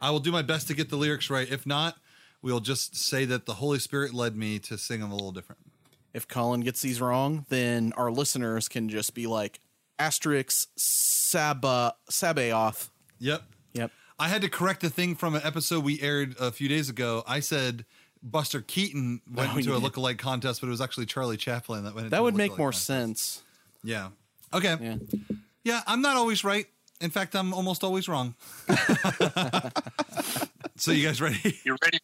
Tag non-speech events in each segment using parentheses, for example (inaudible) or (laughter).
I will do my best to get the lyrics right. If not, we'll just say that the Holy Spirit led me to sing them a little different. If Collin gets these wrong, then our listeners can just be like asterisk Saba Sabaoth. Yep. Yep. I had to correct the thing from an episode we aired a few days ago. I said Buster Keaton went Oh, into you a lookalike contest, but it was actually Charlie Chaplin that went. That would make more contest. sense. Yeah. Okay. Yeah. Yeah, I'm not always right. In fact, I'm almost always wrong. (laughs) so you guys ready? You're ready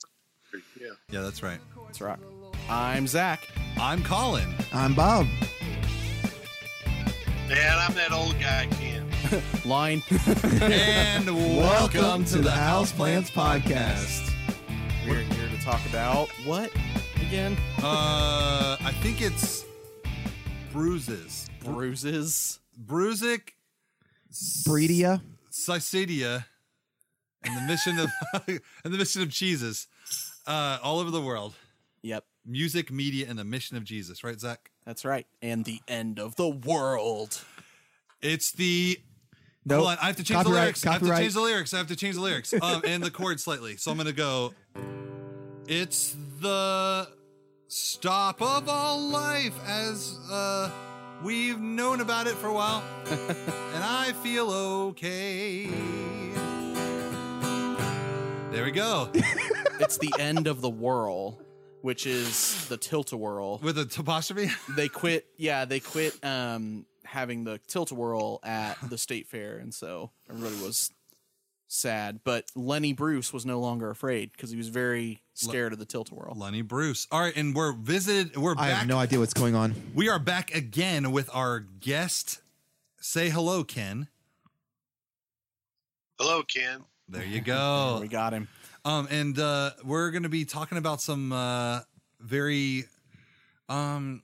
for yeah. Yeah, that's right. Let's rock. I'm Zach. I'm Collin. I'm Bob. Man, I'm that old guy Ken. (laughs) Line. And (laughs) welcome to the Houseplants Podcast. We're here to talk about what again? Uh, I think it's bruises. Bruises. Brusic, Breedia. Sycidia, and the mission of (laughs) and the mission of Jesus, uh, all over the world. Yep. Music, media, and the mission of Jesus. Right, Zach? That's right. And the end of the world. It's the. Nope. Hold I have to change the Copyright, lyrics. I have to change the lyrics. I have to change the lyrics. Um, and the chord slightly. So I'm gonna go. It's the stop of all life as uh, we've known about it for a while, (laughs) and I feel okay. There we go. (laughs) It's the end of the whirl, which is the tilt-a-whirl. With a topostrophe. (laughs) They quit. Yeah, they quit um, having the tilt-a-whirl at the state fair, and so everybody was sad. But Lenny Bruce was no longer afraid because he was very scared of the tilt-a-whirl. Lenny Bruce. All right, and we're visited. We're I back. have no idea what's going on. We are back again with our guest. Say hello, Ken. Hello, Ken. There you (laughs) go. We got him. Um, and uh, we're going to be talking about some uh, very um,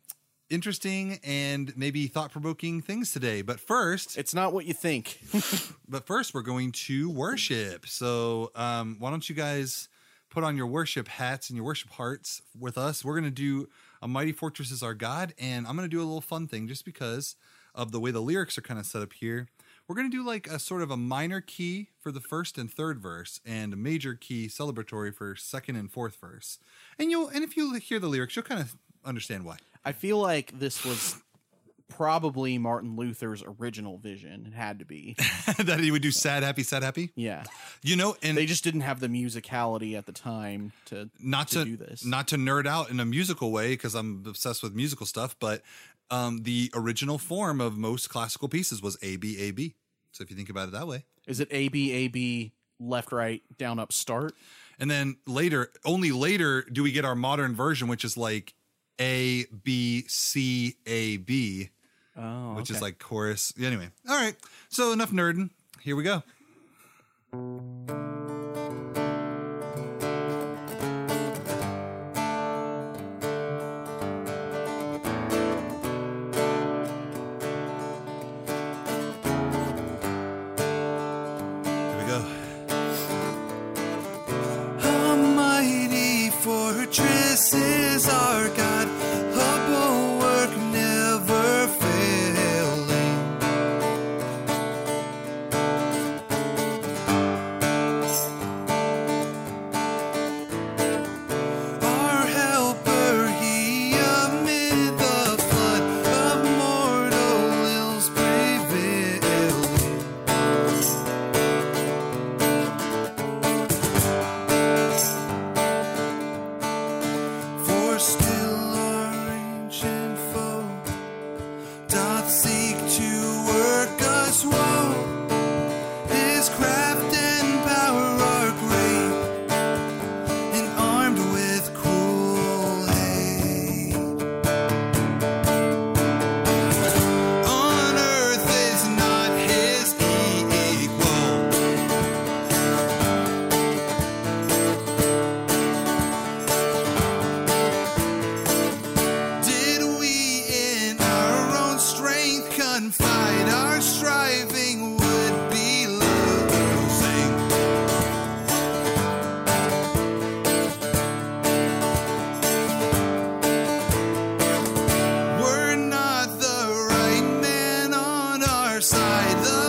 interesting and maybe thought-provoking things today. But first, It's not what you think. (laughs) but first, we're going to worship. So, um, why don't you guys put on your worship hats and your worship hearts with us? We're going to do "A Mighty Fortress Is Our God," and I'm going to do a little fun thing just because of the way the lyrics are kind of set up here. We're going to do like a sort of a minor key for the first and third verse, and a major key celebratory for second and fourth verse. And you'll and if you hear the lyrics, you'll kind of understand why. I feel like this was probably Martin Luther's original vision. It had to be. (laughs) that he would do sad, happy, sad, happy. Yeah. You know, and They just didn't have the musicality at the time to not to to, do this. not to nerd out in a musical way because I'm obsessed with musical stuff, but um, the original form of most classical pieces was A B A B. So if you think about it that way, Is it A B A B left right down up start? and then later, only later do we get our modern version, which is like A B C A B, Oh, which is like chorus. Anyway, all right. So enough nerding. Here we go. Here we go. A fortress is our God, side the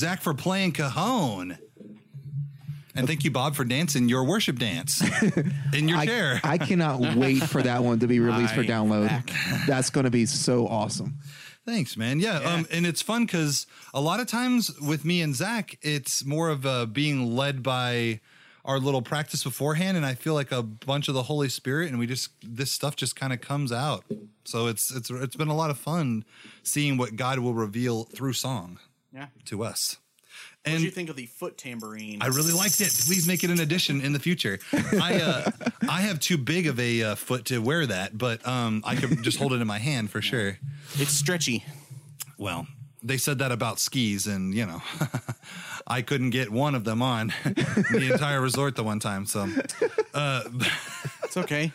Zach, for playing Cajon. And thank you, Bob, for dancing your worship dance (laughs) in your I, chair. I cannot wait for that one to be released for (laughs) download. back. That's going to be so awesome. Thanks, man. Yeah, Um, and it's fun because a lot of times with me and Zach, it's more of uh, being led by our little practice beforehand, and I feel like a bunch of the Holy Spirit, and we just this stuff just kind of comes out. So it's it's it's been a lot of fun seeing what God will reveal through song Yeah. to us. What And did you think of the foot tambourine? I really liked it. Please make it an addition in the future. I uh, (laughs) I have too big of a uh, foot to wear that, but um, I could just hold it in my hand for sure. It's stretchy. Well, they said that about skis, and you know, (laughs) I couldn't get one of them on (laughs) the entire resort the one time. So, It's okay.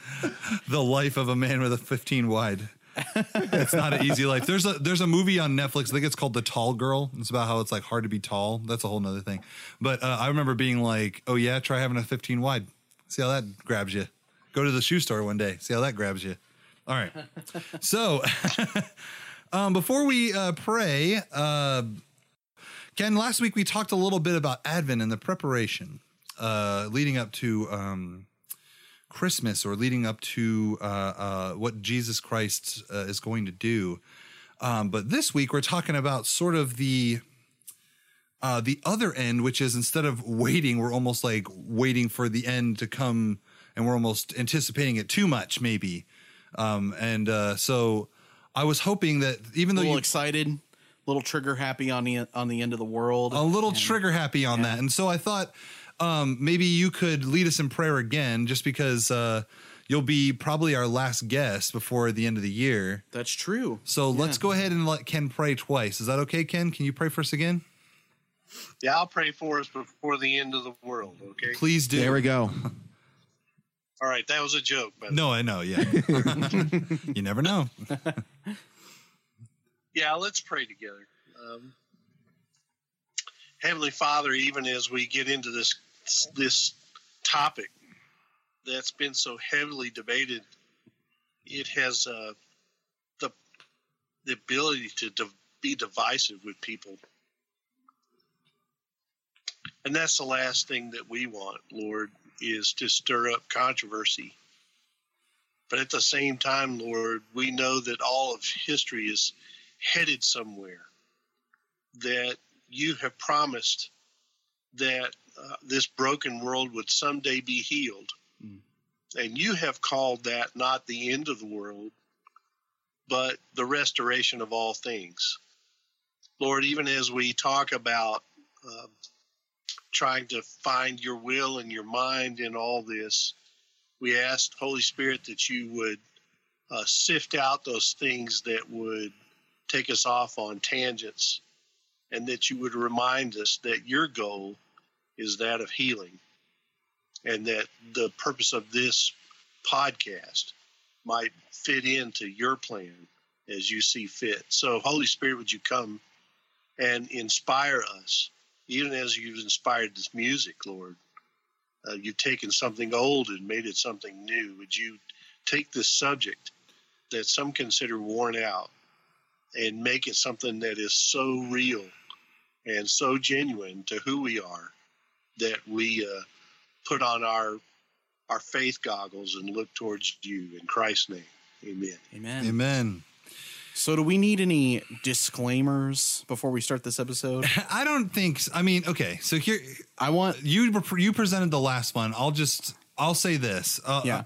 the life of a man with a 15 wide. It's not an easy life. There's a there's a movie on Netflix. I think it's called The Tall Girl. It's about how it's like hard to be tall. That's a whole nother thing. But uh, I remember being like, "Oh yeah, try having a 15 wide. See how that grabs you. Go to the shoe store one day. See how that grabs you." All right. (laughs) so, (laughs) um, before we uh, pray, uh, Ken, last week we talked a little bit about Advent and the preparation uh, leading up to um, Christmas or leading up to uh, uh, what Jesus Christ uh, is going to do. Um, but this week we're talking about sort of the uh, the other end, which is instead of waiting, we're almost like waiting for the end to come, and we're almost anticipating it too much, maybe. Um, and uh, so I was hoping that even A though little you excited, little trigger happy on the on the end of the world. a little trigger happy on that. And so I thought um, maybe you could lead us in prayer again, just because uh, you'll be probably our last guest before the end of the year. That's true. So let's go ahead and let Ken pray twice. Is that okay, Ken? Can you pray for us again? Yeah, I'll pray for us before the end of the world. Okay. Please do. There we go. (laughs) All right, that was a joke. But No, I know. Yeah. (laughs) you never know. (laughs) yeah, let's pray together. Um, Heavenly Father, even as we get into this this topic that's been so heavily debated, it has uh, the the ability to div- be divisive with people, and that's the last thing that we want, Lord, is to stir up controversy. But at the same time, Lord, we know that all of history is headed somewhere. That you have promised that uh, this broken world would someday be healed. And you have called that not the end of the world, but the restoration of all things. Lord, even as we talk about uh, trying to find your will and your mind in all this, we ask, Holy Spirit, that you would uh, sift out those things that would take us off on tangents and that you would remind us that your goal is that of healing and that the purpose of this podcast might fit into your plan as you see fit. So, Holy Spirit, would you come and inspire us, even as you've inspired this music, Lord? Uh, you've taken something old and made it something new. Would you take this subject that some consider worn out and make it something that is so real and so genuine to who we are that we uh, put on our our faith goggles and look towards you in Christ's name. Amen. Amen. Amen. So, do we need any disclaimers before we start this episode? (laughs) I don't think. I mean, okay. So here, I want. you you presented the last one. I'll just I'll say this. Uh, Yeah.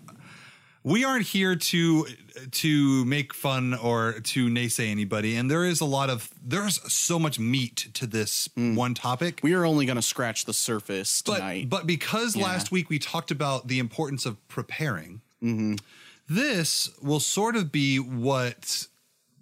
We aren't here to to make fun or to naysay anybody and there is a lot of there's so much meat to this one topic We are only going to scratch the surface but tonight. but because Yeah. last week we talked about the importance of preparing Mm-hmm. this will sort of be what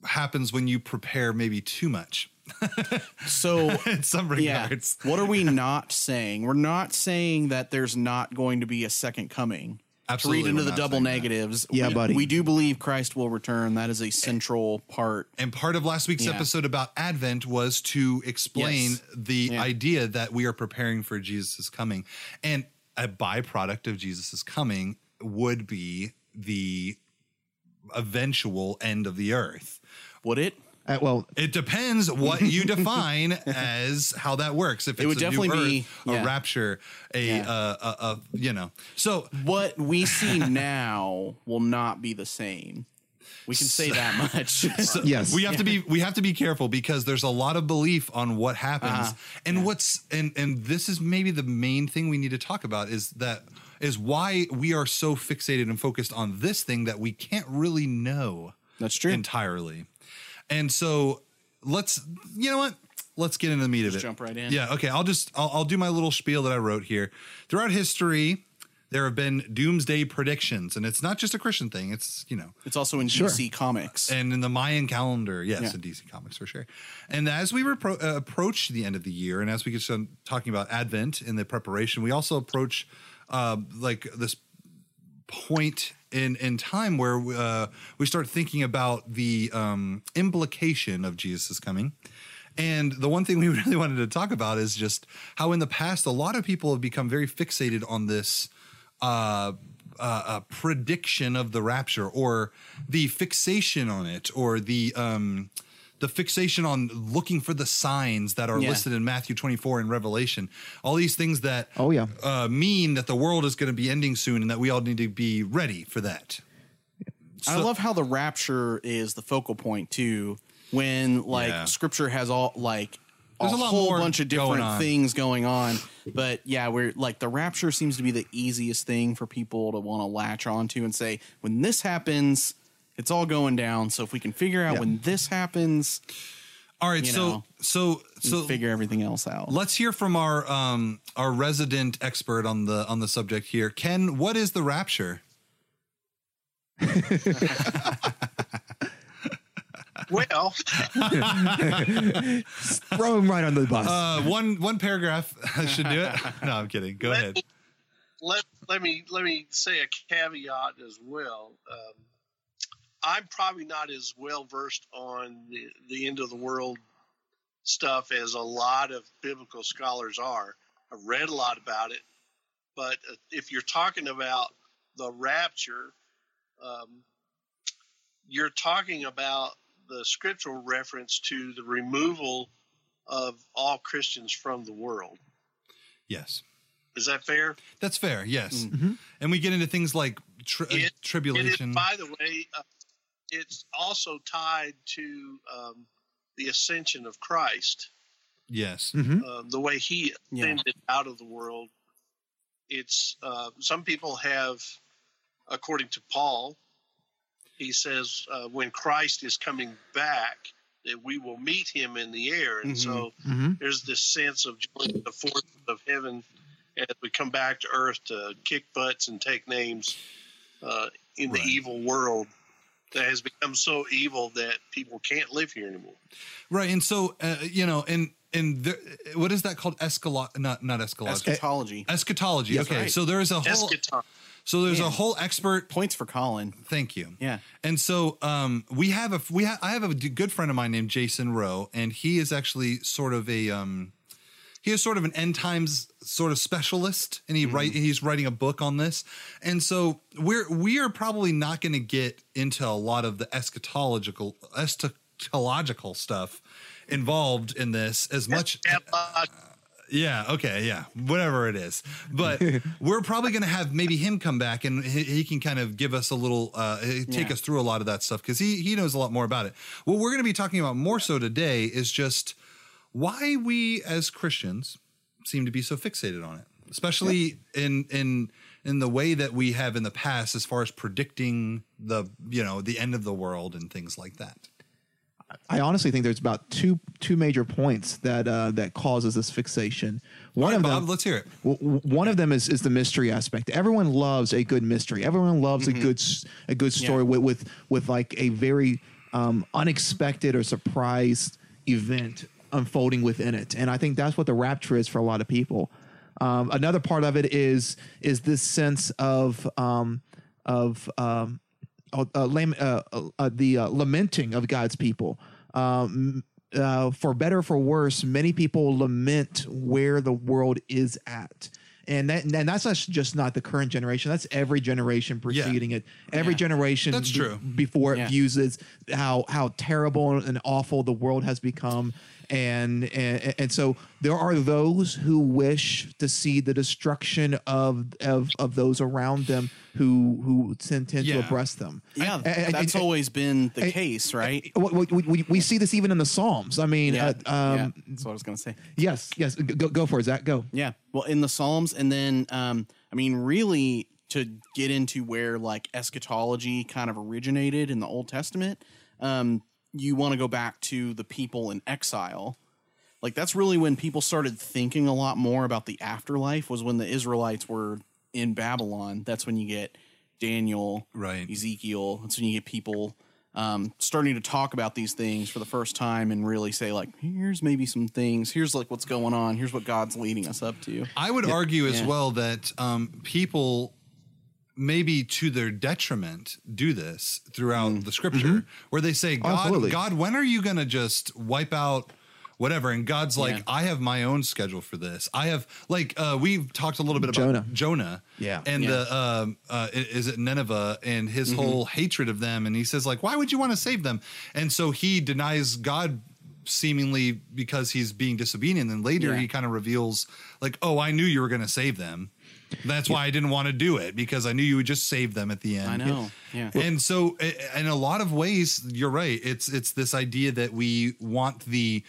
happens when you prepare maybe too much (laughs) so, in some yeah. regards What are we (laughs) not saying? We're not saying that there's not going to be a second coming. Absolutely, To read into the double saying that. negatives. Yeah, we, buddy. We do believe Christ will return. That is a central part. And part of last week's Yeah. episode about Advent was to explain Yes. the Yeah. idea that we are preparing for Jesus' coming. And a byproduct of Jesus' coming would be the eventual end of the earth. Would it? Uh, well, It depends what you (laughs) define as how that works. If it's would a definitely new be- Earth, a rapture, a, Yeah. uh, a, a you know. So What we see now will not be the same. We can say that much. (laughs) So (laughs) Yes. we have to be we have to be careful because there's a lot of belief on what happens Uh-huh. and what's and and this is maybe the main thing we need to talk about is that is why we are so fixated and focused on this thing that we can't really know That's true. entirely and so let's you know what let's get into the meat of it jump right in. yeah okay i'll just I'll, I'll do my little spiel that i wrote here throughout history there have been doomsday predictions and it's not just a christian thing it's you know It's also in Sure. DC Comics. and in the Mayan calendar, yes, Yeah. in DC Comics for sure. And as we repro- uh, approach the end of the year, and as we get to talking about Advent in the preparation, we also approach uh, like this point in in time where uh, we start thinking about the um, implication of Jesus coming. And the one thing we (laughs) really wanted to talk about is just how in the past a lot of people have become very fixated on this uh, uh, uh, prediction of the rapture or the fixation on it or the um, the fixation on looking for the signs that are Yeah. listed in Matthew 24 and Revelation. All these things that Oh, yeah. uh, mean that the world is going to be ending soon and that we all need to be ready for that. I love how the rapture is the focal point too. When like Yeah. scripture has all like There's a, a lot whole bunch of different on. things going on, but yeah, we're like the rapture seems to be the easiest thing for people to want to latch onto and say when this happens, it's all going down. So if we can figure out Yeah. when this happens, All right, so know, so so figure everything else out. let's hear from our um our resident expert on the on the subject here. Ken, what is the rapture? Well, (laughs) throw him right under the bus. Uh, one one paragraph (laughs) should do it. No, I'm kidding. Go Let ahead. me- let let me let me say a caveat as well. Um, I'm probably not as well versed on the, the end of the world stuff as a lot of biblical scholars are. I've read a lot about it, but uh, if you're talking about the rapture, um, you're talking about the scriptural reference to the removal of all Christians from the world. Yes. Is that fair? That's fair. Yes. Mm-hmm. And we get into things like tri- uh, It- It is, tribulation. by the way, uh, it's also tied to um, the ascension of Christ, yes. uh, the way he Yeah. ascended out of the world. It's uh, some people have, according to Paul, he says uh, when Christ is coming back, that we will meet him in the air, and so Mhm. there's this sense of joining the forces of heaven as we come back to earth to kick butts and take names uh, in Right. the evil world that has become so evil that people can't live here anymore. Right. And so uh, you know, and and there, what is that called? Escalot? Not not escalot. Eschatology. Eschatology. That's okay. right. So there is a whole. Eschaton. So there's a whole expert. Points for Collin. Thank you. Yeah. And so um, we have a we ha- I have a good friend of mine named Jason Rowe, and he is actually sort of a um, he is sort of an end times sort of specialist, and he write he's writing a book on this. And so we're we are probably not going to get into a lot of the eschatological eschatological stuff involved in this as much Eschaton. yeah. Okay. Yeah. Whatever it is, but (laughs) we're probably going to have maybe him come back and he, he can kind of give us a little, uh, take Yeah. us through a lot of that stuff because he he knows a lot more about it. What we're going to be talking about more so today is just why we as Christians seem to be so fixated on it, especially in in in the way that we have in the past as far as predicting the you know the end of the world and things like that. I honestly think there's about two two major points that uh, that causes this fixation. One right, of Bob, them, let's hear it. w- w- one of them is is the mystery aspect. Everyone loves a good mystery. Everyone loves a good a good story with, with with like a very um, unexpected or surprised event unfolding within it. And I think that's what the rapture is for a lot of people. Um, another part of it is is this sense of um, of um, uh, uh, lam- uh, uh, the uh, lamenting of God's people. Um, uh, for better or for worse, many people lament where the world is at. and that and that's not just not the current generation. That's every generation preceding it. Every Yeah. generation That's be- true. before it Yeah. views how how terrible and awful the world has become. And, and and so there are those who wish to see the destruction of of, of those around them who who tend, tend to oppress them. Yeah, And- and- that's and- always been the case, right? we, we, we, we see this even in the Psalms. I mean, Yeah, uh, um, yeah, that's what I was gonna say. yes, yes. Go, go for it, Zach. Go. Yeah. Well, in the Psalms, and then, um, I mean, really to get into where like eschatology kind of originated in the Old Testament, um, you want to go back to the people in exile. Like that's really when people started thinking a lot more about the afterlife. Was when the Israelites were in Babylon. That's when you get Daniel, Right. Ezekiel. That's when you get people um, starting to talk about these things for the first time and really say like, here's maybe some things. Here's like what's going on. Here's what God's leading us up to. I would argue as Yeah. well that um, people, maybe to their detriment, do this throughout the scripture, where they say, "God, Absolutely. God, when are you going to just wipe out?" Whatever, and God's like, Yeah. I have my own schedule for this. I have like uh, we've talked a little bit about Jonah. Jonah, Yeah. and Yeah. the um, uh, is it Nineveh and his whole hatred of them, and he says like, why would you want to save them? And so he denies God seemingly because he's being disobedient. And then later Yeah. he kind of reveals like, oh, I knew you were going to save them. That's why I didn't want to do it because I knew you would just save them at the end. I know. Yeah. And so, in a lot of ways, you're right. It's it's this idea that we want the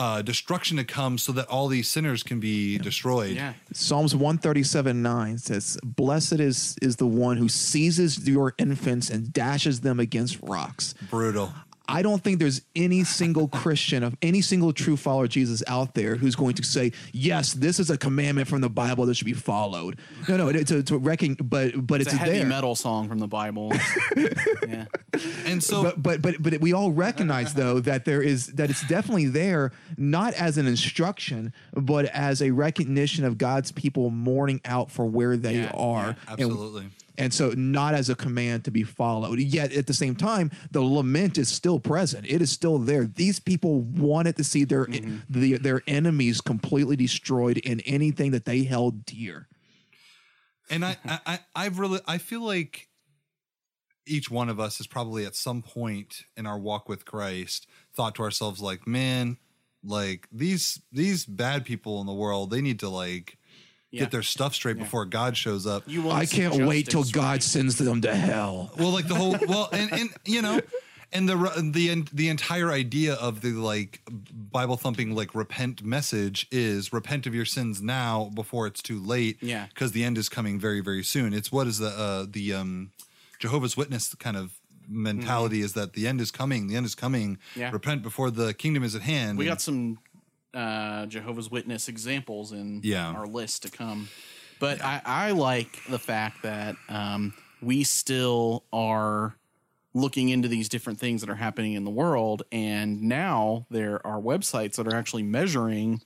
uh, destruction to come so that all these sinners can be destroyed. Yeah. Psalms 137 9 says, Blessed is, is the one who seizes your infants and dashes them against rocks. Brutal. I don't think there's any single Christian of any single true follower of Jesus out there who's going to say, "Yes, this is a commandment from the Bible that should be followed." No, no, it, to, to reckon, but but It's it's, a heavy there. metal song from the Bible. (laughs) yeah. And so, But, but but but we all recognize though that there is that it's definitely there not as an instruction but as a recognition of God's people mourning out for where they Yeah, are yeah, absolutely. and so not as a command to be followed. Yet at the same time the lament is still present. It is still there. These people wanted to see their Mm-hmm. the, their enemies completely destroyed in anything that they held dear. And I, I, I, I've really, I feel like each one of us has probably at some point in our walk with Christ thought to ourselves, like, man, like these these bad people in the world, they need to like Yeah. get their stuff straight before God shows up. You I can't wait till justice, God sends them to hell well like the whole (laughs) well and and you know and the the the entire idea of the like bible thumping like repent message is repent of your sins now before it's too late Yeah. because the end is coming very very soon it's what is the uh the um jehovah's witness kind of mentality is that the end is coming the end is coming Mm-hmm. Yeah. repent before the kingdom is at hand We And- got some uh, Jehovah's Witness examples in Yeah. our list to come. But I, I like the fact that um, we still are looking into these different things that are happening in the world. And now there are websites that are actually measuring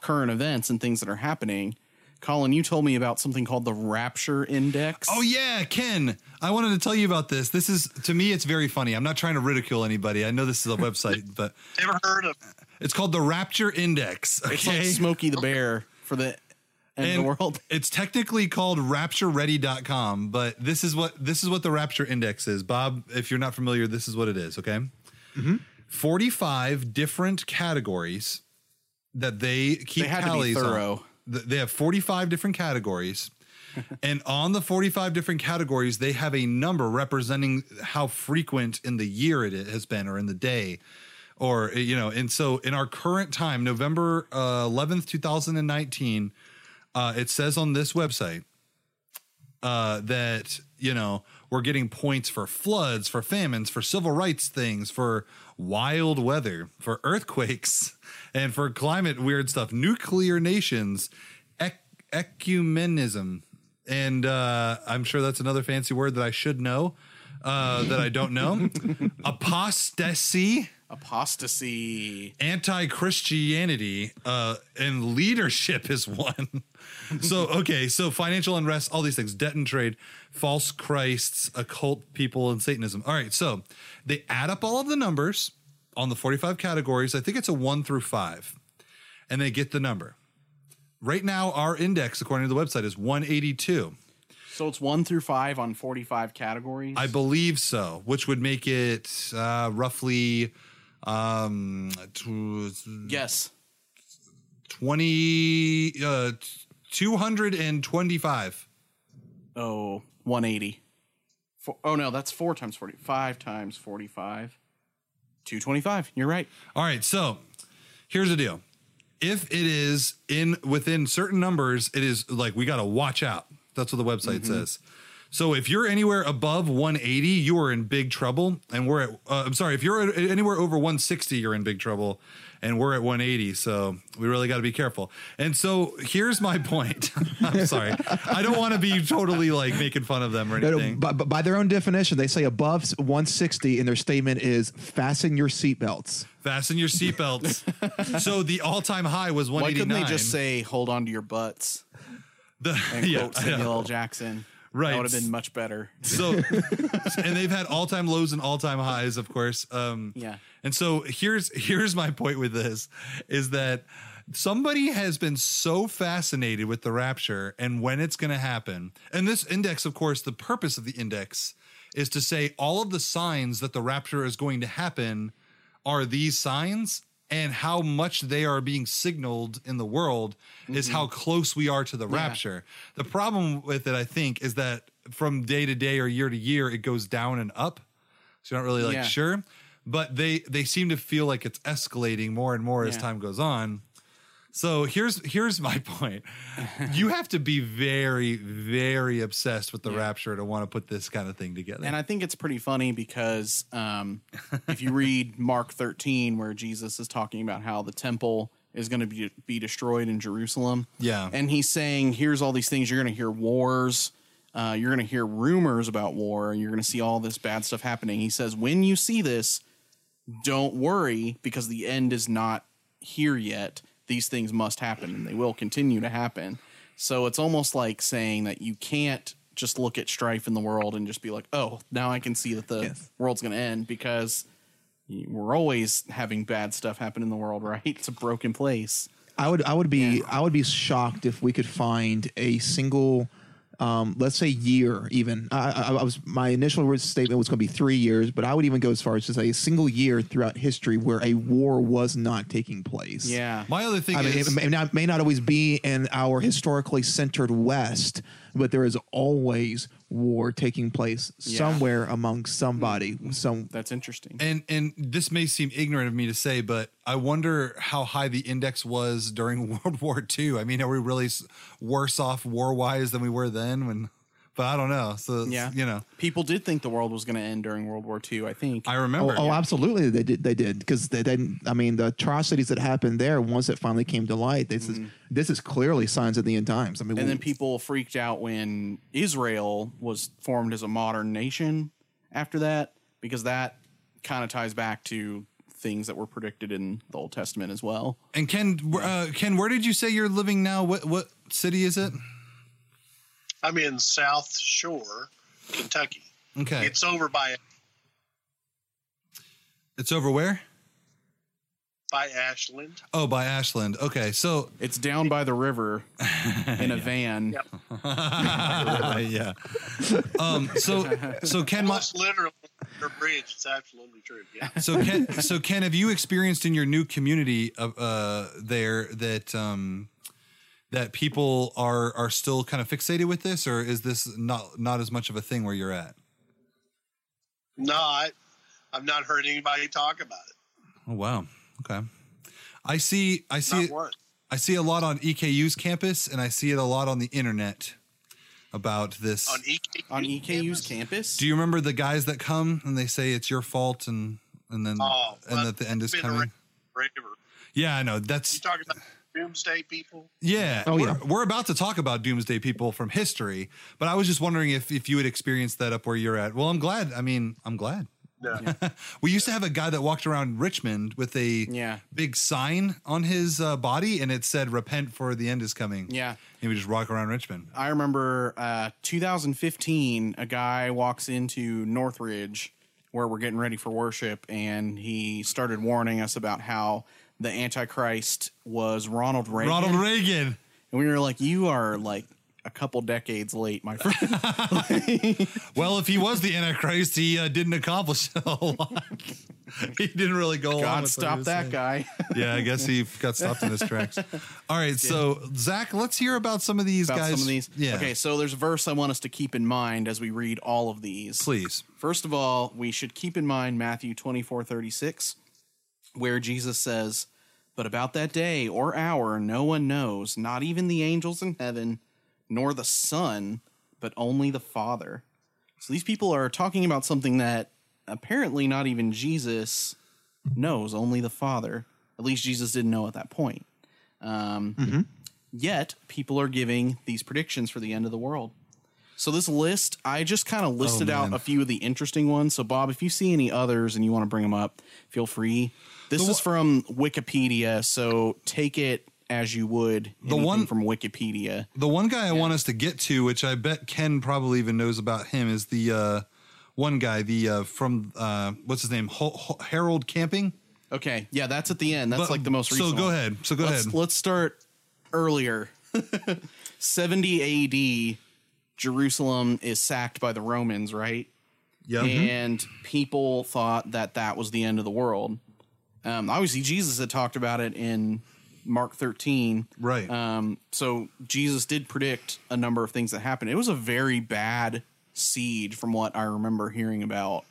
current events and things that are happening. Collin, you told me about something called the Rapture Index. Oh yeah, Ken. I wanted to tell you about this. This is to me it's very funny. I'm not trying to ridicule anybody. I know this is a website, (laughs) but Ever heard of it's called the Rapture Index. Okay. It's like Smokey the Bear for the end of the world. (laughs) It's technically called raptureready.com, but this is what this is what the Rapture Index is. Bob, if you're not familiar, this is what it is, okay? Mm-hmm. 45 different categories that they keep They had to be tallies on. thorough. They have 45 different categories. (laughs) and on the 45 different categories, they have a number representing how frequent in the year it has been or in the day. Or, you know, and so in our current time, November uh, 11th, 2019, uh, it says on this website uh, that you know we're getting points for floods, for famines, for civil rights things, for wild weather, for earthquakes, (laughs) and for climate weird stuff, nuclear nations, ec- ecumenism, and uh, I'm sure that's another fancy word that I should know uh, that I don't know, (laughs) apostasy Apostasy. anti-christianity uh and leadership is one so okay so financial unrest all these things debt and trade false christs occult people and satanism all right so they add up all of the numbers on the 45 categories i think it's a 1 through 5 and they get the number right now our index according to the website is 182. So it's one through five on 45 categories. I believe so, which would make it uh, roughly um, tw- yes. 20 uh, 225. Oh, 180. Four, oh no, that's four times 40. Five times 45. 225. You're right. All right, so here's the deal. If it is in within certain numbers, it is like we got to watch out. That's what the website says. So if you're anywhere above 180, you are in big trouble. And we're at, uh, I'm sorry, if you're anywhere over 160, you're in big trouble. And we're at 180. So we really got to be careful. And so here's my (laughs) point. I'm sorry. I don't want to be totally like making fun of them or No, no, anything. by, by their own definition, they say above 160, and their statement is fasten your seatbelts. Fasten your seatbelts. (laughs) so the all time high was 189. Why couldn't they just say, hold on to your butts the, and (laughs) yeah, quote I Samuel know. L. Jackson? Right. That would have been much better. So, (laughs) and they've had all time lows and all time highs, of course. Um, Yeah. And so here's here's my point with this is that somebody has been so fascinated with the rapture and when it's going to happen. And this index, of course, the purpose of the index is to say all of the signs that the rapture is going to happen are these signs and how much they are being signaled in the world is mm-hmm. how close we are to the rapture. The problem with it, I think, is that from day to day or year to year, it goes down and up. So you're not really like Yeah. sure. But they they seem to feel like it's escalating more and more as time goes on. So here's here's my (laughs) point. You have to be very very obsessed with the rapture to want to put this kind of thing together. And I think it's pretty funny because um, if you read Mark 13, where Jesus is talking about how the temple is going to be, be destroyed in Jerusalem. Yeah. And he's saying, here's all these things. You're going to hear wars. Uh, you're going to hear rumors about war. And you're going to see all this bad stuff happening. He says, when you see this, don't worry because the end is not here yet. These things must happen and they will continue to happen. So it's almost like saying that you can't just look at strife in the world and just be like, oh, now I can see that the Yes. world's going to end because we're always having bad stuff happen in the world, (laughs) right? It's a broken place. I would I would be I would be shocked if we could find a single um, let's say year even I, I, I was my initial statement was going to be three years but I would even go as far as to say a single year throughout history where a war was not taking place Yeah. my other thing I mean, is it may not, may not always be in our historically centered West, but there is always war taking place Yeah. somewhere among hmm. somebody. Hmm. Some That's interesting. and and this may seem ignorant of me to say, but I wonder how high the index was during (laughs) World War II. I mean, are we really worse off war wise than we were then? When, but I don't know. So Yeah. you know, People did think the world was going to end during World War II, I think. I oh, remember. oh absolutely, they did. They did because they didn't. I mean, the atrocities that happened there, once it finally came to light, this is this is clearly signs of the end times. I mean, and then people freaked out when Israel was formed as a modern nation after that, because that kind of ties back to things that were predicted in the Old Testament as well. and Ken, uh, Ken, where did you say you're living now? What what city is it? I'm in South Shore, Kentucky. Okay, it's, It's over by It's over where? by Ashland. Oh, by Ashland. Okay, so It's down by the river (laughs) in a van. (laughs) yeah. Um. So so Ken, my, literally under a bridge. It's absolutely true. Yeah. So Ken, so Ken, have you experienced in your new community of uh, there that um, that people are are still kind of fixated with this, or is this not not as much of a thing where you're at? No, I, I've not heard anybody talk about it. Oh wow, okay. I see, I see, Not it. I see a lot on EKU's campus, and I see it a lot on the internet about this. On, EK, On EKU's campus? Do you remember the guys that come and they say it's your fault, and and then Oh, and that the end is coming? around forever. Yeah, I know. You That's talking about doomsday people? Yeah. Oh, we're, yeah. we're about to talk about doomsday people from history, but I was just wondering if, if you had experienced that up where you're at. Well, I'm glad. I mean, I'm glad. No. (laughs) We used to have a guy that walked around Richmond with a Yeah. big sign on his uh, body and it said, Repent for the end is coming. Yeah. He would just walk around Richmond. I remember uh, 2015, a guy walks into Northridge where we're getting ready for worship, and he started warning us about how the Antichrist was Ronald Reagan. Ronald Reagan. and we were like, "You are like a couple decades late, my friend." (laughs) Well, if he was the Antichrist, he uh, didn't accomplish a lot. (laughs) he didn't really go God, with what he stop that saying. guy. (laughs) Yeah, I guess he got stopped in his tracks. All right, so Zach, let's hear about some of these About guys. some of these. Yeah, Okay, so there's a verse I want us to keep in mind as we read all of these. please. First of all, we should keep in mind Matthew 24 36, where Jesus says, But about that day or hour, no one knows, not even the angels in heaven, nor the Son, but only the Father. So these people are talking about something that apparently not even Jesus knows, only the Father. At least Jesus didn't know at that point. Um, Yet, people are giving these predictions for the end of the world. So this list, I just kind of listed out a few of the interesting ones. So Bob, if you see any others and you want to bring them up, feel free. This The is from Wikipedia, so take it as you would The one- from Wikipedia. The one guy I want us to get to, which I bet Ken probably even knows about him, is the uh, one guy, the uh, from uh, what's his name, Harold Camping. Okay, yeah, that's at the end. That's But- like the most recent so go one. ahead. So go let's, ahead. Let's start earlier. (laughs) 70 AD, Jerusalem is sacked by the Romans, right? Yeah, and people thought that that was the end of the world. Um, obviously, Jesus had talked about it in Mark 13. right. Um, so Jesus did predict a number of things that happened. It was a very bad siege, from what I remember hearing about.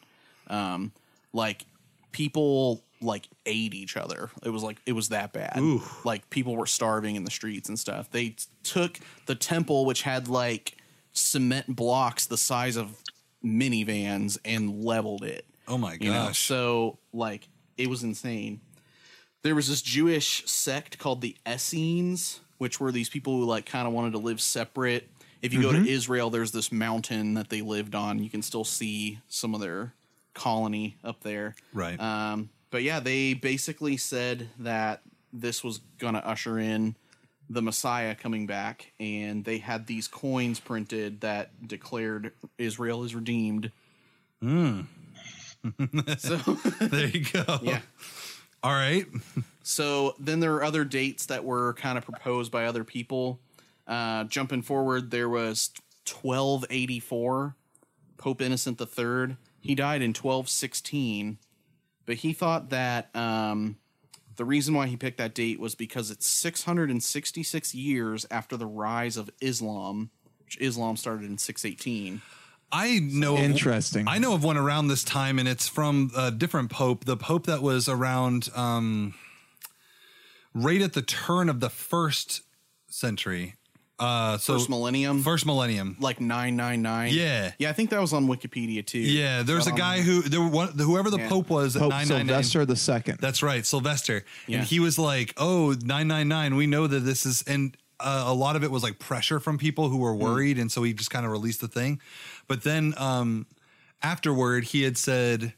Um, like people like ate each other. It was like it was that bad. Ooh. Like people were starving in the streets and stuff. They took the temple, which had like cement blocks the size of minivans, and leveled it. oh my You know, gosh. so like it was insane. There was this Jewish sect called the Essenes, which were these people who like kind of wanted to live separate. If you go Mm-hmm. to Israel, there's this mountain that they lived on. You can still see some of their colony up there. Right. Um, but yeah, they basically said that this was going to usher in the Messiah coming back, and they had these coins printed that declared Israel is redeemed. (laughs) so there you go. yeah. All right. So then there are other dates that were kind of proposed by other people. Uh, jumping forward, there was 1284, Pope Innocent III. He died in 1216, but he thought that um, the reason why he picked that date was because it's 666 years after the rise of Islam, which Islam started in 618. I know. of- Interesting. I know of one around this time, and it's from a different pope. The pope that was around um, right at the turn of the first century. Uh, so First millennium, First millennium. like 999. Yeah. Yeah, I think that was on Wikipedia too. Yeah, there's So a I don't guy know. who there were one, whoever the Yeah. pope was at Pope nine nine nine. Sylvester the second. That's right, Sylvester. Yeah. And he was like, "Oh, 999, we know that this is and uh, a lot of it was like pressure from people who were Mm. worried and so he just kind of released the thing. But then um afterward he had said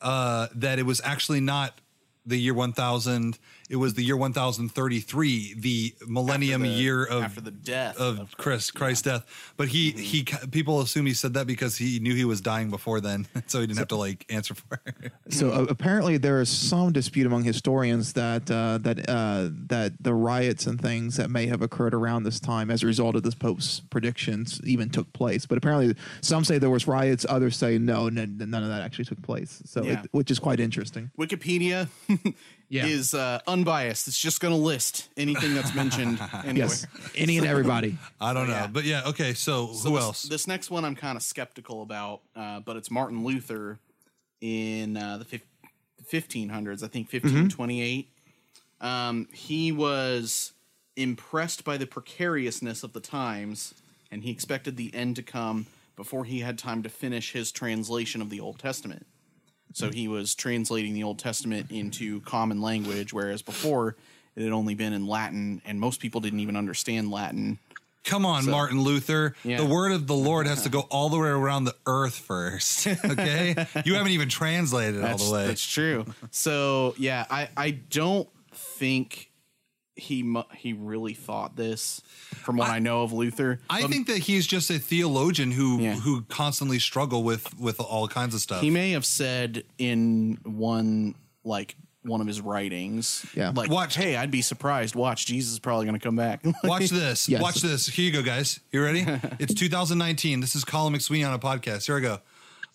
uh that it was actually not the year 1000, it was the year 1033, the millennium the- year of after the death of, Chris Christ's death. But he he people assume he said that because he knew he was dying before then, (laughs) so he didn't have to like answer for it. (laughs) So uh, apparently, there is some dispute among historians that uh, that uh, that the riots and things that may have occurred around this time as a result of this Pope's predictions even took place. But apparently, some say there was riots, others say no, n- none of that actually took place. So, Yeah. it, which is quite interesting. Wikipedia (laughs) Yeah. is uh, unbiased. It's just going to list anything that's mentioned anyway. (laughs) Yes, any and everybody. I don't know, yeah. but yeah, okay. So, So who this, else? This next one I'm kind of skeptical about, uh, but it's Martin Luther in uh, the fif- 1500s, I think 1528. Um, he was impressed by the precariousness of the times, and he expected the end to come before he had time to finish his translation of the Old Testament. So he was translating the Old Testament into common language, whereas before it had only been in Latin, and most people didn't even understand Latin. Come on, Martin Luther. Yeah. The word of the Lord has to go all the way around the earth first. (laughs) Okay, you haven't even translated it all the way. that's true. So yeah, I I don't think he mu- he really thought this. From what I, know of Luther, I But think that he's just a theologian who Yeah. who constantly struggle with with all kinds of stuff. he may have said in one like one of his writings. Yeah. Like, Watch- hey, I'd be surprised. Watch, Jesus is probably going to come back. (laughs) Watch this. Yes. Watch this. Here you go, guys. You ready? (laughs) it's 2019. This is Collin McSweeney on a podcast. Here I go.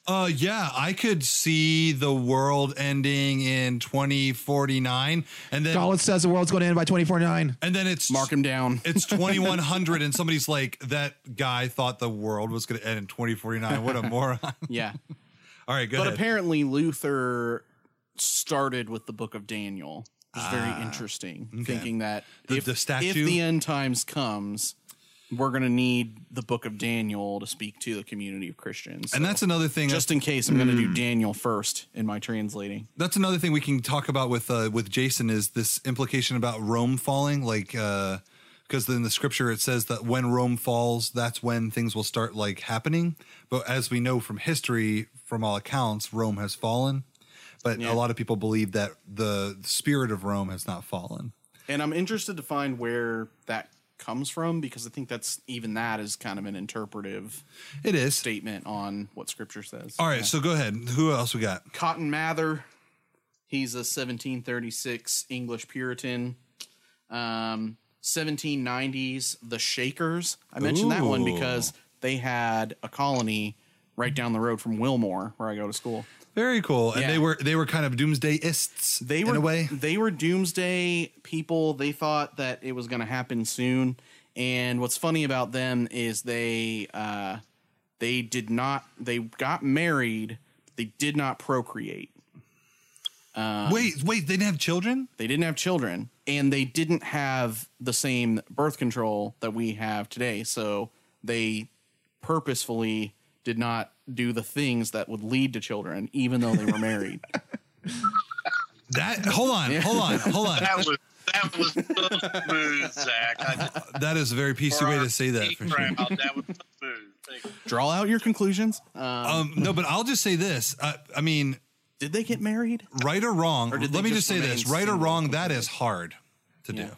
Uh, yeah, I could see the world ending in 2049, and then Collin's says the world's going to end by 2049. and then it's Mark him down. (laughs) It's (laughs) 2100, and somebody's like, that guy thought the world was going to end in 2049. What a (laughs) moron! yeah. All right, good. But ahead. apparently Luther started with the book of Daniel. It's very interesting, thinking that Ah, The- if, the statue? if the end times comes, we're going to need the book of Daniel to speak to the community of Christians. and that's another thing. Uh, just in case I'm going to do hmm. Daniel first in my translating. that's another thing we can talk about with uh, with Jason is this implication about Rome falling, like uh, because in the scripture it says that when Rome falls, that's when things will start like happening. But as we know from history, from all accounts, Rome has fallen. But Yeah. a lot of people believe that the spirit of Rome has not fallen. And I'm interested to find where that comes from because I think that's even that is kind of an interpretive It is. statement on what scripture says. All right, Yeah. so go ahead. Who else we got? Cotton Mather. He's a 1736 English Puritan. Um, 1790s, the Shakers. I mentioned that one because they had a colony right down the road from Wilmore, where I go to school. Very cool. And Yeah. they were they were kind of doomsdayists They were in a way. they were doomsday people. They thought that it was going to happen soon. And what's funny about them is they uh, they did not they got married. They did not procreate. wait, wait, they didn't have children? They didn't have children, and they didn't have the same birth control that we have today. So they purposefully did not do the things that would lead to children, even though they were married. (laughs) That hold on, hold on, hold on. That was that was so smooth, Zach. I, That is a very PC way to say that. Deep For sure. that was smooth. Draw out your conclusions. Um, Um, no, but I'll just say this. I, I mean, did they get married? right or wrong. Or did let me just just say this: right or wrong, that is hard to Yeah.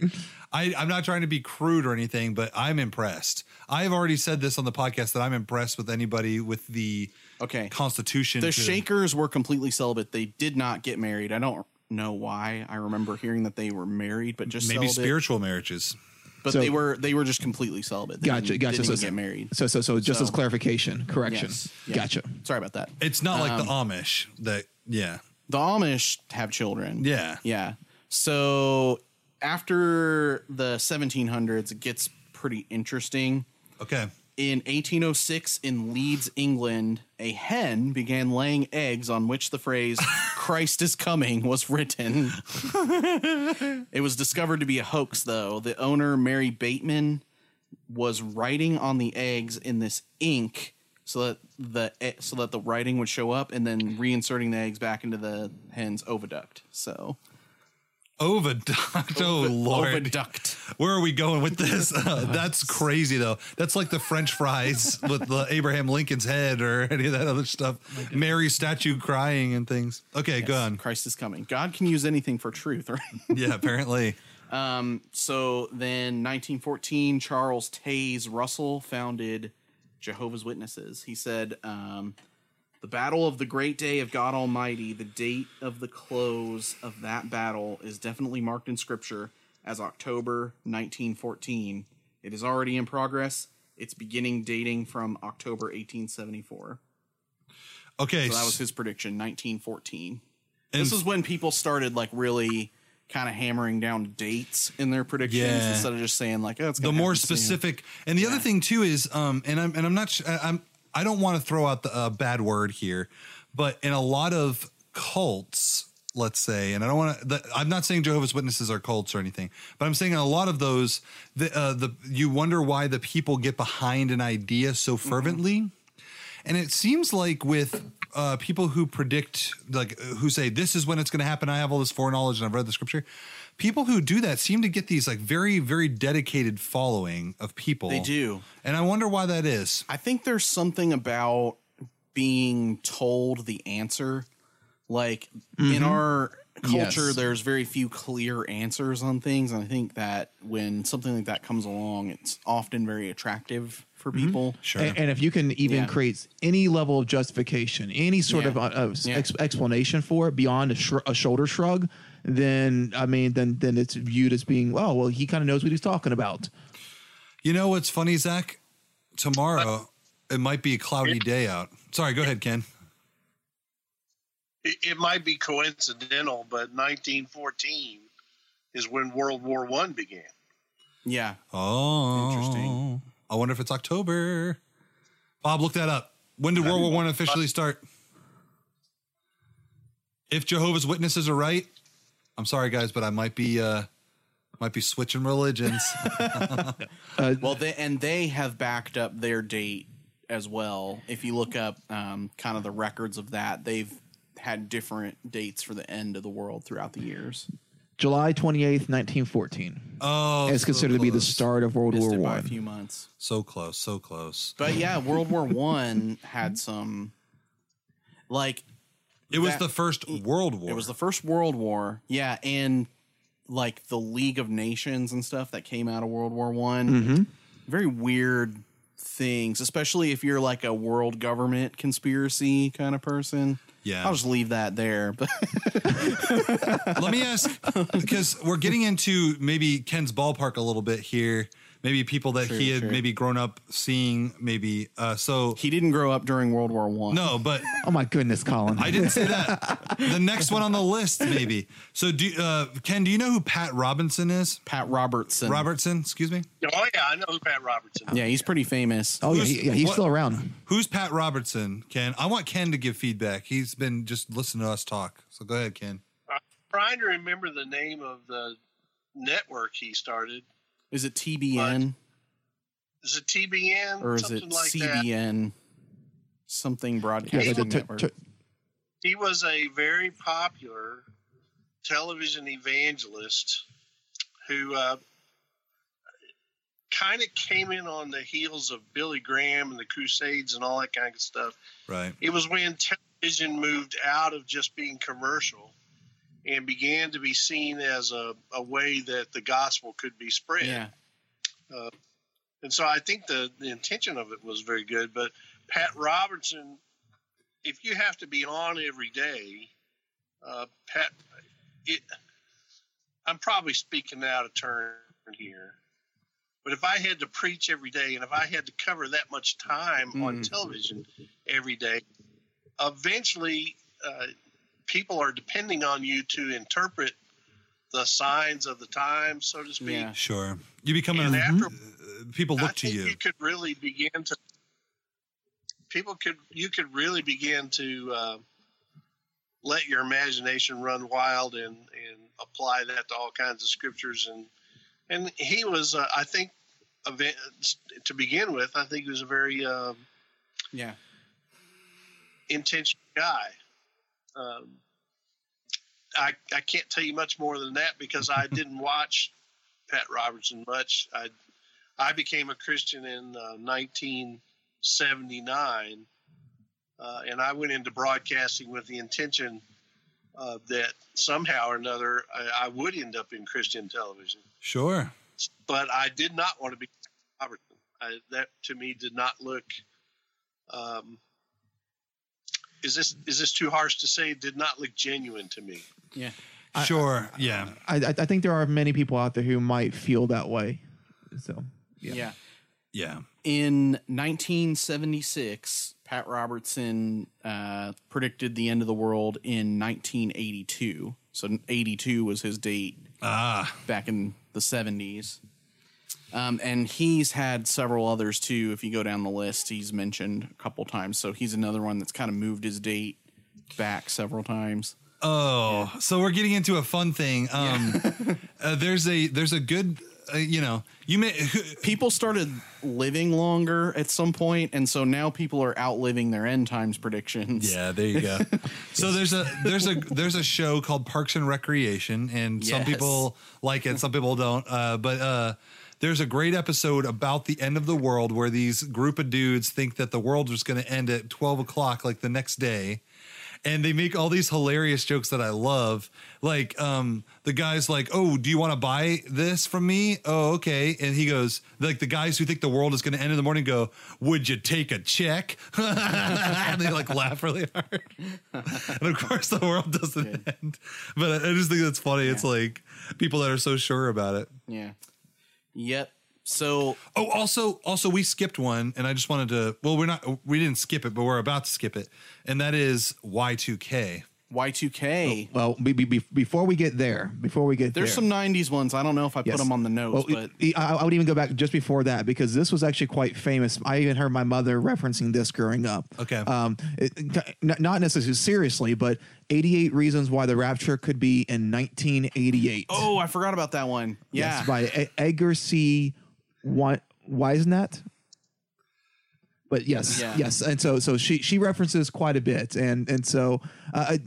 do. (laughs) I, I'm not trying to be crude or anything, but I'm impressed. I've already said this on the podcast that I'm impressed with anybody with the Okay. Constitution. The to- Shakers were completely celibate. They did not get married. I don't know why. I remember hearing that they were married, but just maybe celibate. spiritual marriages. But So- they were they were just completely celibate. They Gotcha, didn't, gotcha. Didn't So- even get married. So, so, so just So- as clarification, correction. Yes. Yeah. Gotcha. Sorry about that. It's not like Um, the Amish. That yeah, The Amish have children. yeah. Yeah. So after the 1700s, it gets pretty interesting. Okay. In 1806, in Leeds, England, a hen began laying eggs on which the phrase (laughs) Christ is coming was written. (laughs) it was discovered to be a hoax, though. The owner, Mary Bateman, was writing on the eggs in this ink so that the so that the writing would show up and then reinserting the eggs back into the hen's oviduct. So Oviduct. (laughs) Oh lord. oviduct. Where are we going with this? (laughs) Uh, (laughs) that's crazy, though. That's like the French fries with the Abraham Lincoln's head or any of that other stuff. Mary's statue crying and things. Okay, go on. Christ is coming. God can use anything for truth, right? Yeah, apparently. Um, So then, 1914, Charles Taze Russell founded Jehovah's Witnesses. He said, um, The battle of the great day of God Almighty, the date of the close of that battle is definitely marked in Scripture as October 1914. It is already in progress. Its beginning dating from October 1874. Okay, So that was his prediction, 1914. and This is when people started like really kind of hammering down dates in their predictions Yeah. instead of just saying like, "Oh, it's the more happen soon." specific. And the other thing too is, um, and I'm and I'm not. sh- I'm. I don't want to throw out the uh, bad word here, but in a lot of cults, let's say, and I don't want to. I'm not saying Jehovah's Witnesses are cults or anything, but I'm saying in a lot of those, the uh, the you wonder why the people get behind an idea so fervently. And it seems like with uh, people who predict, like who say this is when it's going to happen, I have all this foreknowledge and I've read the scripture. People who do that seem to get these like very, very dedicated following of people. They do. and I wonder why that is. I think there's something about being told the answer. Like in our culture, Yes. there's very few clear answers on things, and I think that when something like that comes along, it's often very attractive for people. Sure. And, and if you can even Yeah. create any level of justification, any sort Yeah. of, uh, Yeah. ex- explanation for it beyond a, shr- a shoulder shrug, then I mean, then then it's viewed as being, oh, well, he kind of knows what he's talking about. You know what's funny, Zach? Tomorrow it might be a cloudy day out. Sorry, go ahead, Ken. It, it might be coincidental, but 1914 is when World War One began. Yeah. Oh, Interesting. I wonder if it's October. Bob, look that up. When did World War One officially start? If Jehovah's Witnesses are right, I'm sorry, guys, but I might be uh might be switching religions. (laughs) (laughs) Well, they and they have backed up their date as well. If you look up um, kind of the records of that, they've had different dates for the end of the world throughout the years. July 28th, 1914. oh, it's so considered to be the start of World Missed War it by a few months. So close, so close. But yeah, World War One had (laughs) some like It was That- the first World War. It was the first World War. Yeah, and like the League of Nations and stuff that came out of World War One. Mm-hmm. Very weird things, especially if you're like a world government conspiracy kind of person. Yeah. I'll just leave that there. But Let me ask because we're getting into maybe Ken's ballpark a little bit here. Maybe people that he had sure. maybe grown up seeing. Maybe uh, so. he didn't grow up during World War One. No, but (laughs) Oh my goodness, Collin. I didn't say that. the next one on the list, maybe. So, do uh, Ken? Do you know who Pat Robinson is? Pat Robertson. Robertson, excuse me. Oh yeah, I know who Pat Robertson. is. Yeah, he's pretty famous. oh, yeah, he, yeah, he's what- still around. Who's Pat Robertson? Ken, I want Ken to give feedback. He's been just listening to us talk. So go ahead, Ken. I'm trying to remember the name of the network he started. Is it TBN Is it TBN or is something it like that? CBN? Something Yeah, broadcasting the- the- network. t- He was a very popular television evangelist who uh, kind of came in on the heels of Billy Graham and the Crusades and all that kind of stuff. Right. It was when television moved out of just being commercial and began to be seen as a, a way that the gospel could be spread. yeah. And so I think the, the intention of it was very good. But Pat Robertson, if you have to be on every day, uh, Pat, it, I'm probably speaking out of turn here. But if I had to preach every day and if I had to cover that much time on Mm. television every day, eventually uh, people are depending on you to interpret the signs of the times, so to speak. Yeah. Sure. You become And a, after people I look to think you. you could really begin to people could you could really begin to uh, let your imagination run wild and and apply that to all kinds of scriptures and and he was uh, I think event, to begin with I think he was a very um, Yeah. intentional guy. Um, I I can't tell you much more than that because I (laughs) didn't watch Pat Robertson much. I I became a Christian in uh, 1979, uh, and I went into broadcasting with the intention uh, that somehow or another I, I would end up in Christian television. Sure. But I did not want to be Robertson. I, that to me did not look. Um, is this is this too harsh to say? Did not look genuine to me. Yeah. Sure. yeah. I, I I think there are many people out there who might feel that way. So yeah. yeah. Yeah. In 1976, Pat Robertson uh, predicted the end of the world in 1982. So 82 was his date Ah. back in the 70s. Um, and he's had several others too. If you go down the list, he's mentioned a couple times. So he's another one that's kind of moved his date back several times. Oh, so we're getting into a fun thing. Um, (laughs) uh, there's a there's a good, uh, you know, you may People started living longer at some point, and so now people are outliving their end times predictions. Yeah, there you go. (laughs) so there's a there's a there's a show called Parks and Recreation, and some people like it, some people don't. Uh, but uh, there's a great episode about the end of the world where these group of dudes think that the world was going to end at twelve o'clock, like the next day. and they make all these hilarious jokes that I love. Like, um, the guy's like, "Oh, do you want to buy this from me?" Oh, okay. And he goes, like the guys who think the world is going to end in the morning go, "Would you take a check?" (laughs) and they like laugh really hard. and of course, the world doesn't end. But I just think that's funny. It's like people that are so sure about it. Yeah. Yep. So Oh, also, also, we skipped one, and I just wanted to. Well, we're not. We didn't skip it, but we're about to skip it, and that is Y two K. Y2K. Well, be, be, be- before we get there, before we get there. There's there, some 90s ones. I don't know if I put them on the notes, Well, but I, I would even go back just before that because this was actually quite famous. I even heard my mother referencing this growing up. Okay. Um, it, not necessarily seriously, but 88 reasons why the rapture could be in 1988. oh, I forgot about that one. Yeah. Yes, by Edgar C. Whisenant. But yes, Yeah. yes, and so so she she references quite a bit, and and so uh,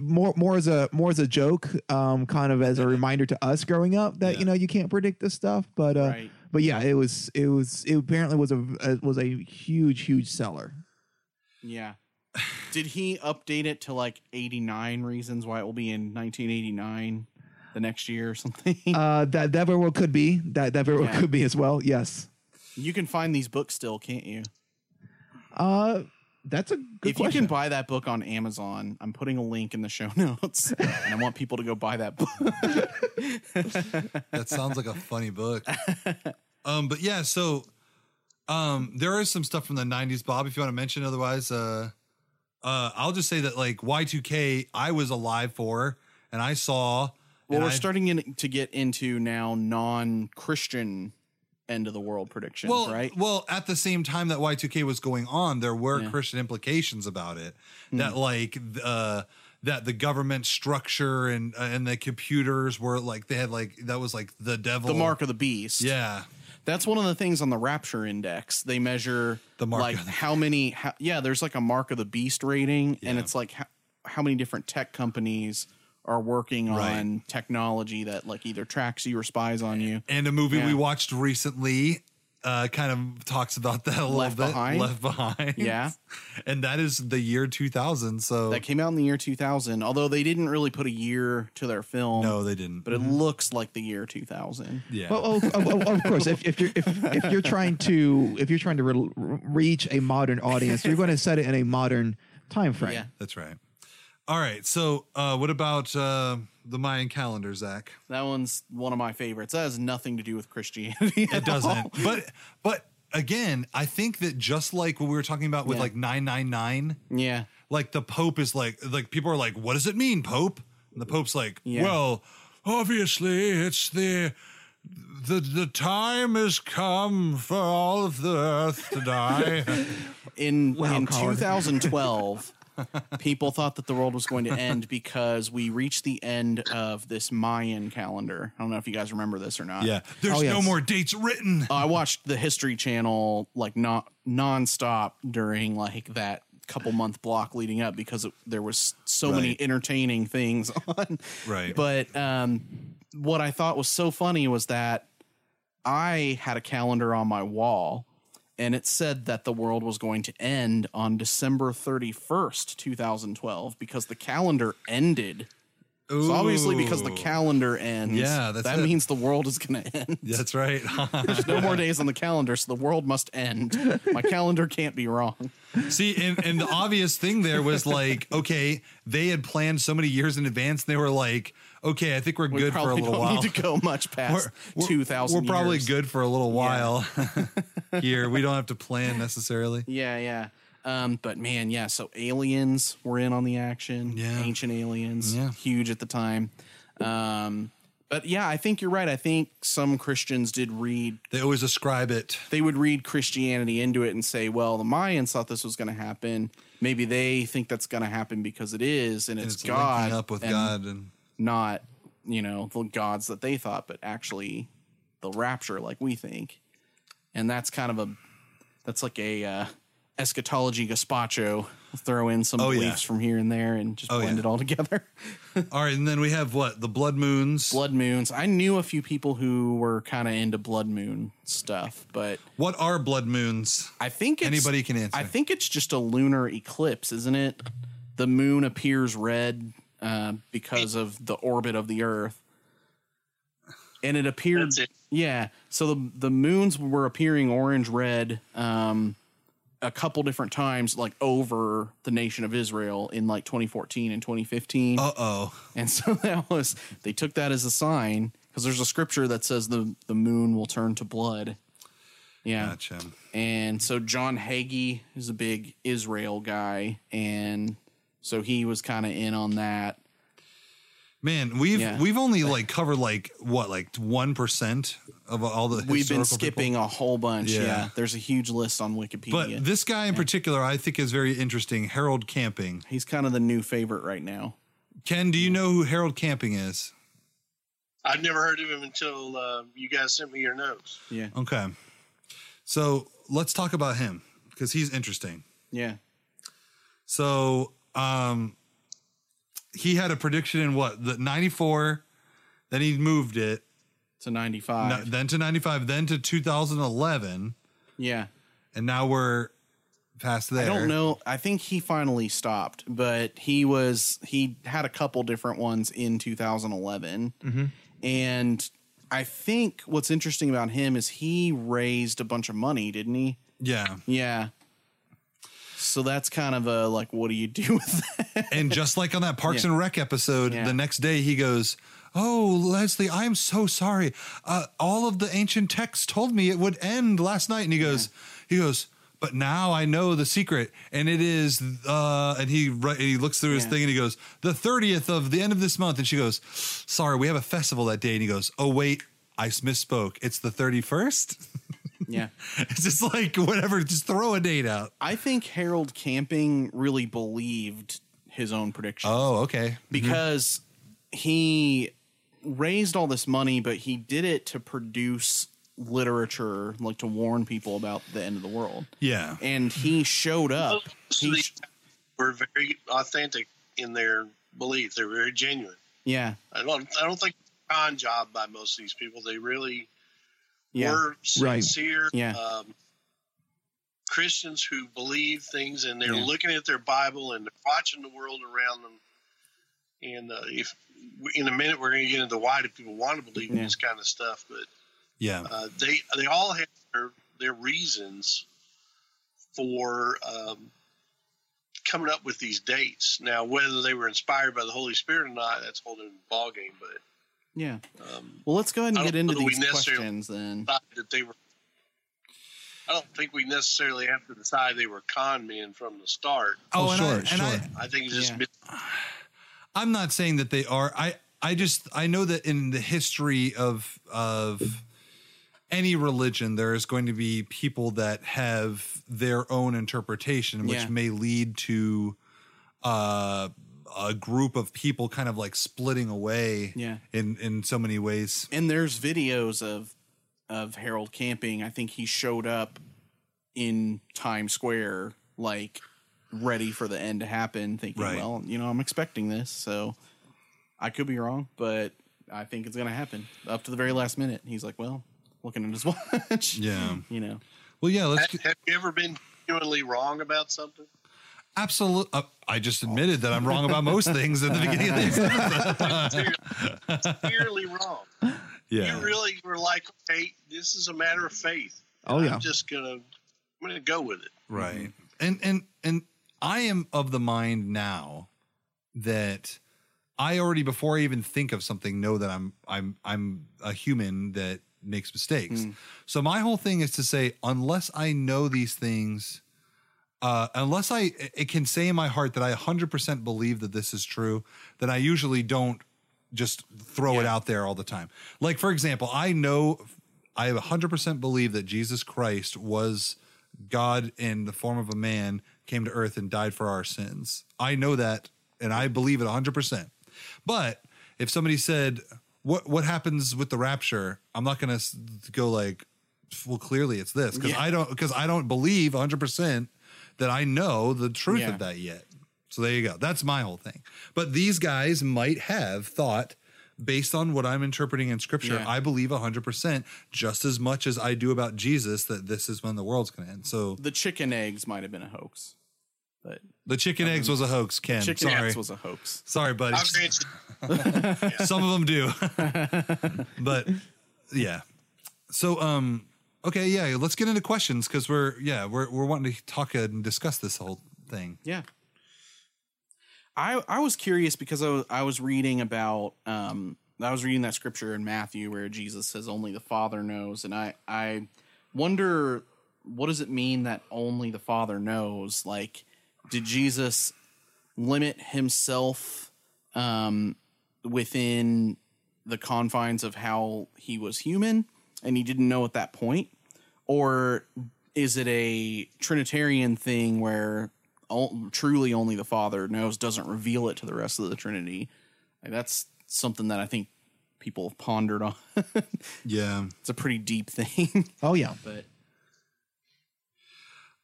more more as a more as a joke, um, kind of as a reminder to us growing up that Yeah. you know you can't predict this stuff, but uh, Right. but yeah, it was it was it apparently was a was a huge huge seller. Yeah. (sighs) Did he update it to like 89 reasons why it will be in 1989 the next year or something? Uh, that that very well could be that that very well Yeah. could be as well. Yes. you can find these books still, can't you? Uh, that's a good if question. you can buy that book on Amazon, I'm putting a link in the show (laughs) notes, and I want people to go buy that book. (laughs) That sounds like a funny book. Um, but yeah, so um, there is some stuff from the '90s, Bob. If you want to mention, otherwise, uh, uh, I'll just say that like Y2K, I was alive for, and I saw. Well, we're I- starting in, to get into now non-Christian end of the world predictions, well, right? Well, at the same time that Y2K was going on, there were Yeah. Christian implications about it. Hmm. That like uh that the government structure and uh, and the computers were like they had like that was like the devil. The mark of the beast. Yeah. That's one of the things on the Rapture Index. They measure The mark like of the how many. How, yeah, there's like a mark of the beast rating, and it's like how, how many different tech companies are working Right. on technology that like either tracks you or spies on you. And a movie Yeah. we watched recently uh kind of talks about that a little Left bit. Behind? Left behind. Yeah. (laughs) And that is the year 2000. So That came out in the year 2000. Although they didn't really put a year to their film, no, they didn't. but it looks like the year 2000. yeah. Well, oh, of, of, of course, if, if you're if, if you're trying to if you're trying to re- reach a modern audience, you're going to set it in a modern time frame. Yeah. That's right. All right. So, uh, what about uh, the Mayan calendar, Zach? That one's one of my favorites. That has nothing to do with Christianity. It doesn't. but but again, I think that just like what we were talking about with Yeah. like 999, yeah. like the Pope is like like people are like, what does it mean, Pope? And the Pope's like, Yeah. well, obviously it's the the the time has come for all of the earth to die. (laughs) in Wow, in 2012 people thought that the world was going to end because we reached the end of this mayan calendar i don't know if you guys remember this or not yeah. There's Oh, no more dates written. Uh, i watched the history channel like not nonstop during like that couple month block leading up because it, there was so many entertaining things (laughs) on Right. but um what i thought was so funny was that i had a calendar on my wall and it said that the world was going to end on December 31st, 2012, because the calendar ended. So obviously, because the calendar ends, Yeah, that it. means the world is going to end. (laughs) That's right. (laughs) (laughs) There's no more days on the calendar, so the world must end. My calendar can't be wrong. See, and, and the obvious thing there was like, okay, they had planned so many years in advance. And they were like, okay, I think we're We good for a little don't while. need to go (laughs) much past we're, 2,000 We're probably years. good for a little while (laughs) (laughs) here. We don't have to plan necessarily. Yeah, yeah. Um, but man, yeah. So aliens were in on the action. Yeah. ancient aliens, Yeah. huge at the time. Um, but yeah, I think you're right. I think some Christians did read. They always ascribe it. They would read Christianity into it and say, "Well, the Mayans thought this was going to happen. Maybe they think that's going to happen because it is, and And it's, it's God up with and God and not you know the gods that they thought, but actually the rapture, like we think." And that's kind of a that's like a uh, eschatology gazpacho. Throw in some Oh, yeah. beliefs from here and there, and just Oh, blend yeah. it all together. (laughs) all right. And then we have what? The blood moons. blood moons. I knew a few people who were kind of into blood moon stuff, but What are blood moons? I think it's, Anybody can answer. I think it's just a lunar eclipse, isn't it? the moon appears red uh, because of the orbit of the Earth, and it appeared. That's it. Yeah, so the the moons were appearing orange red um, a couple different times, like over the nation of Israel in like 2014 and 2015. Uh oh. And so (laughs) that was they took that as a sign because there's a scripture that says the the moon will turn to blood. Yeah. Gotcha. And so John Hagee is a big Israel guy and so he was kind of in on that. Man, we've Yeah. we've only like covered like what like one percent of all the. We've been skipping people. a whole bunch. Yeah. Yeah. There's a huge list on Wikipedia. But this guy in particular, I think is very interesting. Harold Camping. He's kind of the new favorite right now. Ken, do you know who Harold Camping is? I've never heard of him until uh, you guys sent me your notes. Yeah. Okay, so let's talk about him because he's interesting. Yeah. So, um, he had a prediction in what the ninety four, then he moved it, To 95. no- then to ninety five, then to two thousand eleven, yeah. and now we're past there. I don't know. I think he finally stopped, but he was he had a couple different ones in 2011, and I think what's interesting about him is he raised a bunch of money, didn't he? Yeah, Yeah. So that's kind of a like, what do you do (laughs) with that? and just like on that Parks Yeah. and Rec episode, Yeah. the next day he goes, "Oh, Leslie, I'm so sorry. Uh, all of the ancient texts told me it would end last night." And he goes, he goes, "But now I know the secret, and it is." Uh, and he right, he looks through his Yeah. thing and he goes, "The thirtieth of the end of this month." And she goes, "Sorry, we have a festival that day." And he goes, "Oh wait." I misspoke. It's the 31st. (laughs) yeah. (laughs) It's just like whatever, just throw a date out. I think Harold Camping really believed his own prediction. Oh, okay. Mm-hmm. because he raised all this money, but he did it to produce literature, like to warn people about the end of the world. Yeah. And he showed up. So He they sh- were very authentic in their belief. They're very genuine. yeah, I don't. I don't think it's a con job by most of these people. They really yeah, were Right. sincere. Yeah. Um, Christians who believe things and they're Yeah. looking at their Bible and they're watching the world around them. And uh, if in a minute we're going to get into why do people want to believe in Yeah. this kind of stuff, but Yeah. uh, they they all have their, their reasons for um, coming up with these dates. Now, whether they were inspired by the Holy Spirit or not, that's a whole different ballgame. But yeah. um, Well, let's go ahead and get into know that we these questions then. that they were. I don't think we necessarily have to decide they were con men from the start. Oh, and sure, I, and sure. I, I think it's just Yeah. mis- (sighs) I'm not saying that they are. I I just I know that in the history of of any religion, there is going to be people that have their own interpretation, which Yeah. may lead to uh, a group of people kind of like splitting away. Yeah. In in so many ways. And there's videos of of Harold camping. I think he showed up in Times Square, like ready for the end to happen, thinking, Right. well, you know, I'm expecting this, so I could be wrong, but I think it's gonna happen up to the very last minute. He's like, well, looking at his (laughs) watch, Yeah. you know, Well, yeah. Let's have, have you ever been genuinely wrong about something? Absolute. Uh, I just admitted that I'm wrong about most things at the beginning of this. (laughs) Clearly wrong. Yeah. You really were like, okay, this is a matter of faith. Oh, yeah. I'm just gonna, I'm gonna go with it. right and and and i am of the mind now that i already before i even think of something know that i'm i'm i'm a human that makes mistakes so my whole thing is to say unless i know these things uh unless i it can say in my heart that i 100% believe that this is true then i usually don't just throw it out there all the time like for example i know i 100% believe that jesus christ was God in the form of a man came to earth and died for our sins. I know that and I believe it 100%. But if somebody said what what happens with the rapture, I'm not going to go like well clearly it's this cuz Yeah. I don't cuz I don't believe 100% that I know the truth Yeah. of that yet. So there you go. That's my whole thing. But these guys might have thought based on what I'm interpreting in scripture, Yeah. I believe 100% just as much as I do about Jesus that this is when the world's going to end. So the chicken eggs might have been a hoax. But The chicken eggs was a hoax, Ken. chicken Sorry. eggs was a hoax. Sorry, buddy. I'll grant you, Some of them do. (laughs) but yeah. So um okay, yeah, let's get into questions cuz we're yeah, we're we're wanting to talk and discuss this whole thing. Yeah. I I was curious because I was, I was reading about um I was reading that scripture in Matthew where Jesus says only the Father knows and I I wonder what does it mean that only the Father knows like did Jesus limit himself um within the confines of how he was human and he didn't know at that point or is it a trinitarian thing where o- truly only the father knows doesn't reveal it to the rest of the trinity Like, that's something that i think people have pondered on (laughs) Yeah. it's a pretty deep thing (laughs) Oh yeah. but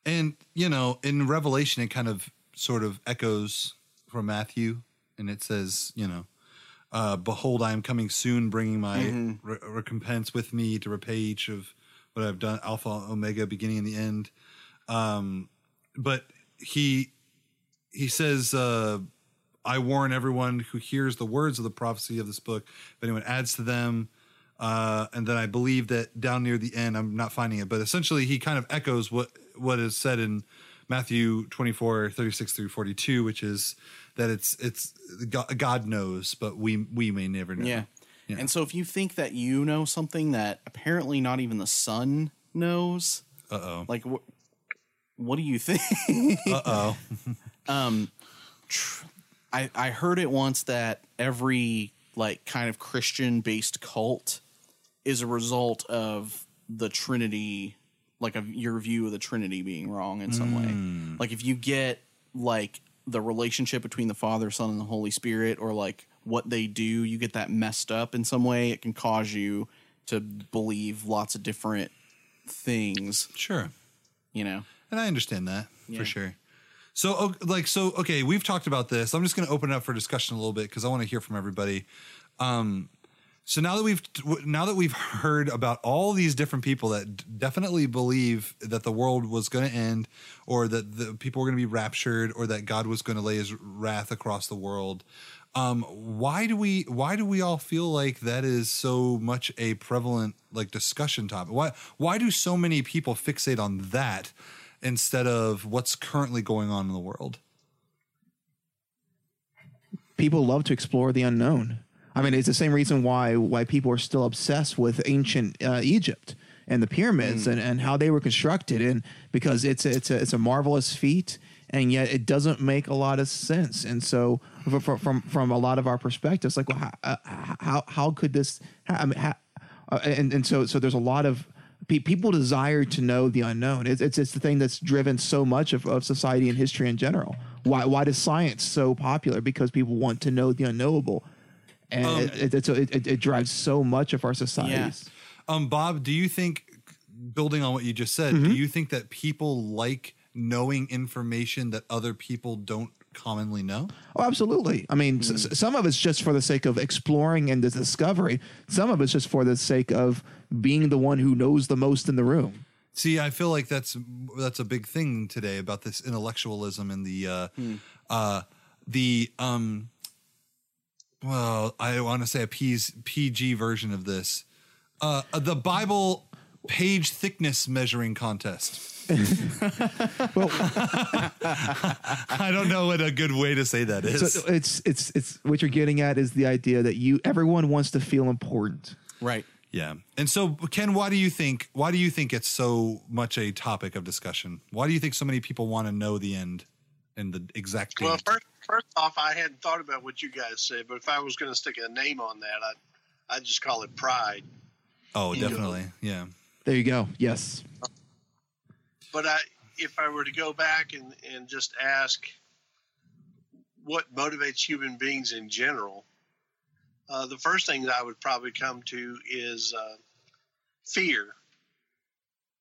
And you know, in Revelation, it kind of sort of echoes from Matthew, and it says, you know, uh, "Behold, I am coming soon, bringing my re- recompense with me to repay each of what I've done, Alpha, Omega, beginning and the end." Um, but he he says, uh, "I warn everyone who hears the words of the prophecy of this book. If anyone adds to them." Uh, and then I believe that down near the end, I'm not finding it, but essentially he kind of echoes what what is said in Matthew 24, 36 through 42, which is that it's it's God, knows, but we we may never know. yeah. Yeah. and so if you think that you know something that apparently not even the Son knows Uh oh. like wh- what do you think Uh oh. (laughs) um tr- I I heard it once that every like kind of Christian based cult is a result of the Trinity like of your view of the Trinity being wrong in some way. Like if you get like the relationship between the Father, Son, and the Holy Spirit, or like what they do, you get that messed up in some way, it can cause you to believe lots of different things, Sure. you know. And I understand that Yeah. for sure. So, like, so okay, we've talked about this. I'm just going to open it up for discussion a little bit because I want to hear from everybody. Um, so now that we've now that we've heard about all these different people that d- definitely believe that the world was going to end, or that the people were going to be raptured, or that God was going to lay His wrath across the world, um, why do we why do we all feel like that is so much a prevalent like discussion topic? Why why do so many people fixate on that instead of what's currently going on in the world? people love to explore the unknown. I mean, it's the same reason why why people are still obsessed with ancient uh, Egypt and the pyramids and, and how they were constructed, and because it's a, it's a it's a marvelous feat, and yet it doesn't make a lot of sense. And so, from from from, a lot of our perspectives, like, well, how uh, how, how could this? I mean, how, uh, and and so so there's a lot of pe- people desire to know the unknown. It's, it's it's the thing that's driven so much of, of society and history in general. Why why is science so popular? Because people want to know the unknowable, and it, it, it, it, it drives so much of our societies. Um, Bob, do you think, building on what you just said, do you think that people like knowing information that other people don't commonly know? Oh, absolutely. I mean, s- s- some of it's just for the sake of exploring and the discovery. Some of it's just for the sake of being the one who knows the most in the room. See, I feel like that's that's a big thing today about this intellectualism and the uh, uh, the um. Well, I want to say a P's, PG version of this, uh, the Bible page thickness measuring contest. (laughs) I don't know what a good way to say that is. So it's it's it's what you're getting at is the idea that you everyone wants to feel important. Right. Yeah. And so Ken, why do you think why do you think it's so much a topic of discussion? Why do you think so many people want to know the end and the exact date? Well, first, first off, I hadn't thought about what you guys said, but if I was going to stick a name on that, I'd, I'd just call it pride. oh, you know. definitely. Yeah. There you go. Yes. Uh, But I, if I were to go back and, and just ask what motivates human beings in general, uh, the first thing that I would probably come to is uh, fear.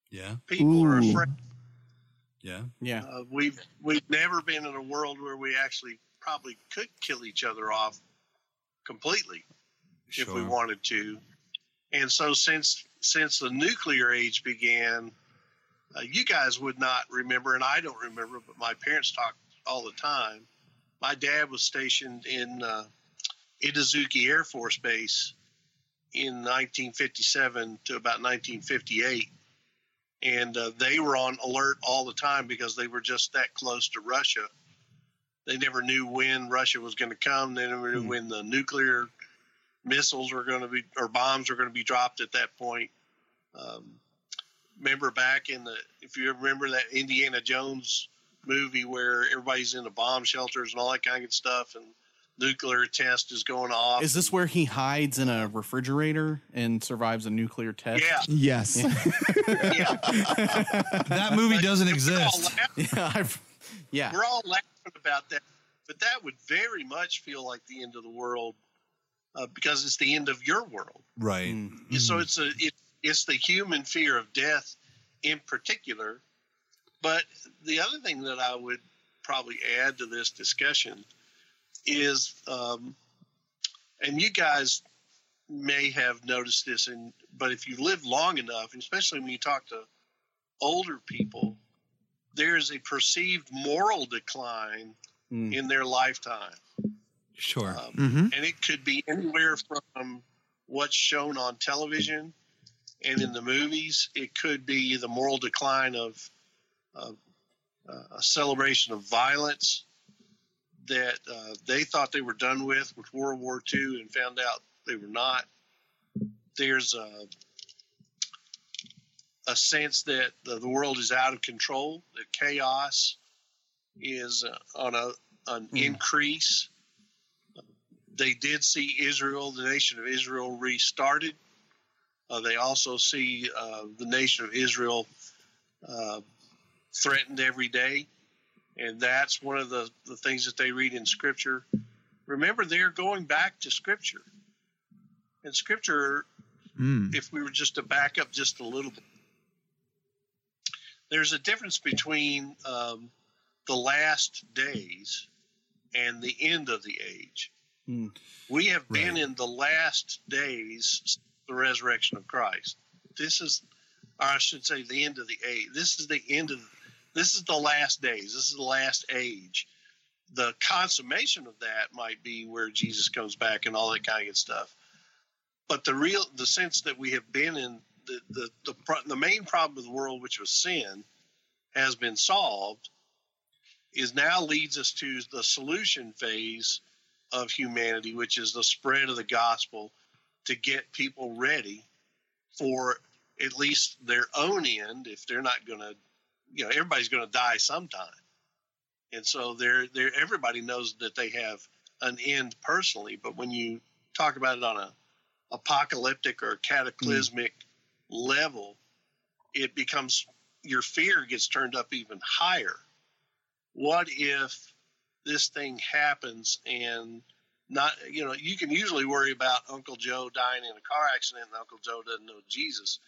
Yeah. People are afraid. Yeah. Yeah. Uh, we've we've never been in a world where we actually probably could kill each other off completely if we wanted to. And so since since the nuclear age began, uh, you guys would not remember, and I don't remember, but my parents talked all the time. My dad was stationed in uh, Itazuke Air Force Base in 1957 to about 1958. And uh, they were on alert all the time because they were just that close to Russia. They never knew when Russia was going to come. They never knew Hmm. when the nuclear missiles were going to be or bombs were going to be dropped at that point. Um, remember back in the if you remember that Indiana Jones movie where everybody's in the bomb shelters and all that kind of stuff and nuclear test is going off. Is this where he hides in a refrigerator and survives a nuclear test? yeah, Yes. yeah. (laughs) That movie doesn't We're all exist. Yeah. I've, yeah. We're all laughing about that, but that would very much feel like the end of the world uh, because it's the end of your world. Right. Mm. So it's a it, it's the human fear of death in particular. But the other thing that I would probably add to this discussion is, um, and you guys may have noticed this, in, but if you live long enough, and especially when you talk to older people, there is a perceived moral decline Mm. in their lifetime. Sure. Um, hmm and it could be anywhere from what's shown on television and in the movies. It could be the moral decline of uh, uh, a celebration of violence that uh, they thought they were done with with World War II and found out they were not. There's a, a sense that the, the world is out of control, that chaos is uh, on a an Mm. increase they did see Israel, the nation of Israel, restarted. Uh, they also see uh, the nation of Israel uh, threatened every day. And that's one of the, the things that they read in Scripture. Remember, they're going back to Scripture. And Scripture, Mm. if we were just to back up just a little bit, there's a difference between um, the last days and the end of the age. Mm. We have been Right. in the last days, the resurrection of Christ. This is, or I should say, the end of the age. This is the end of, this is the last days. This is the last age. The consummation of that might be where Jesus comes back and all that kind of stuff. But the real, the sense that we have been in the the the, the main problem of the world, which was sin, has been solved. Is now leads us to the solution phase of humanity, which is the spread of the gospel to get people ready for at least their own end. If they're not going to, you know, everybody's going to die sometime, and so they're they're everybody knows that they have an end personally. But when you talk about it on a apocalyptic or cataclysmic level, it becomes your fear gets turned up even higher. What if this thing happens and not you know you can usually worry about uncle joe dying in a car accident and uncle joe doesn't know jesus.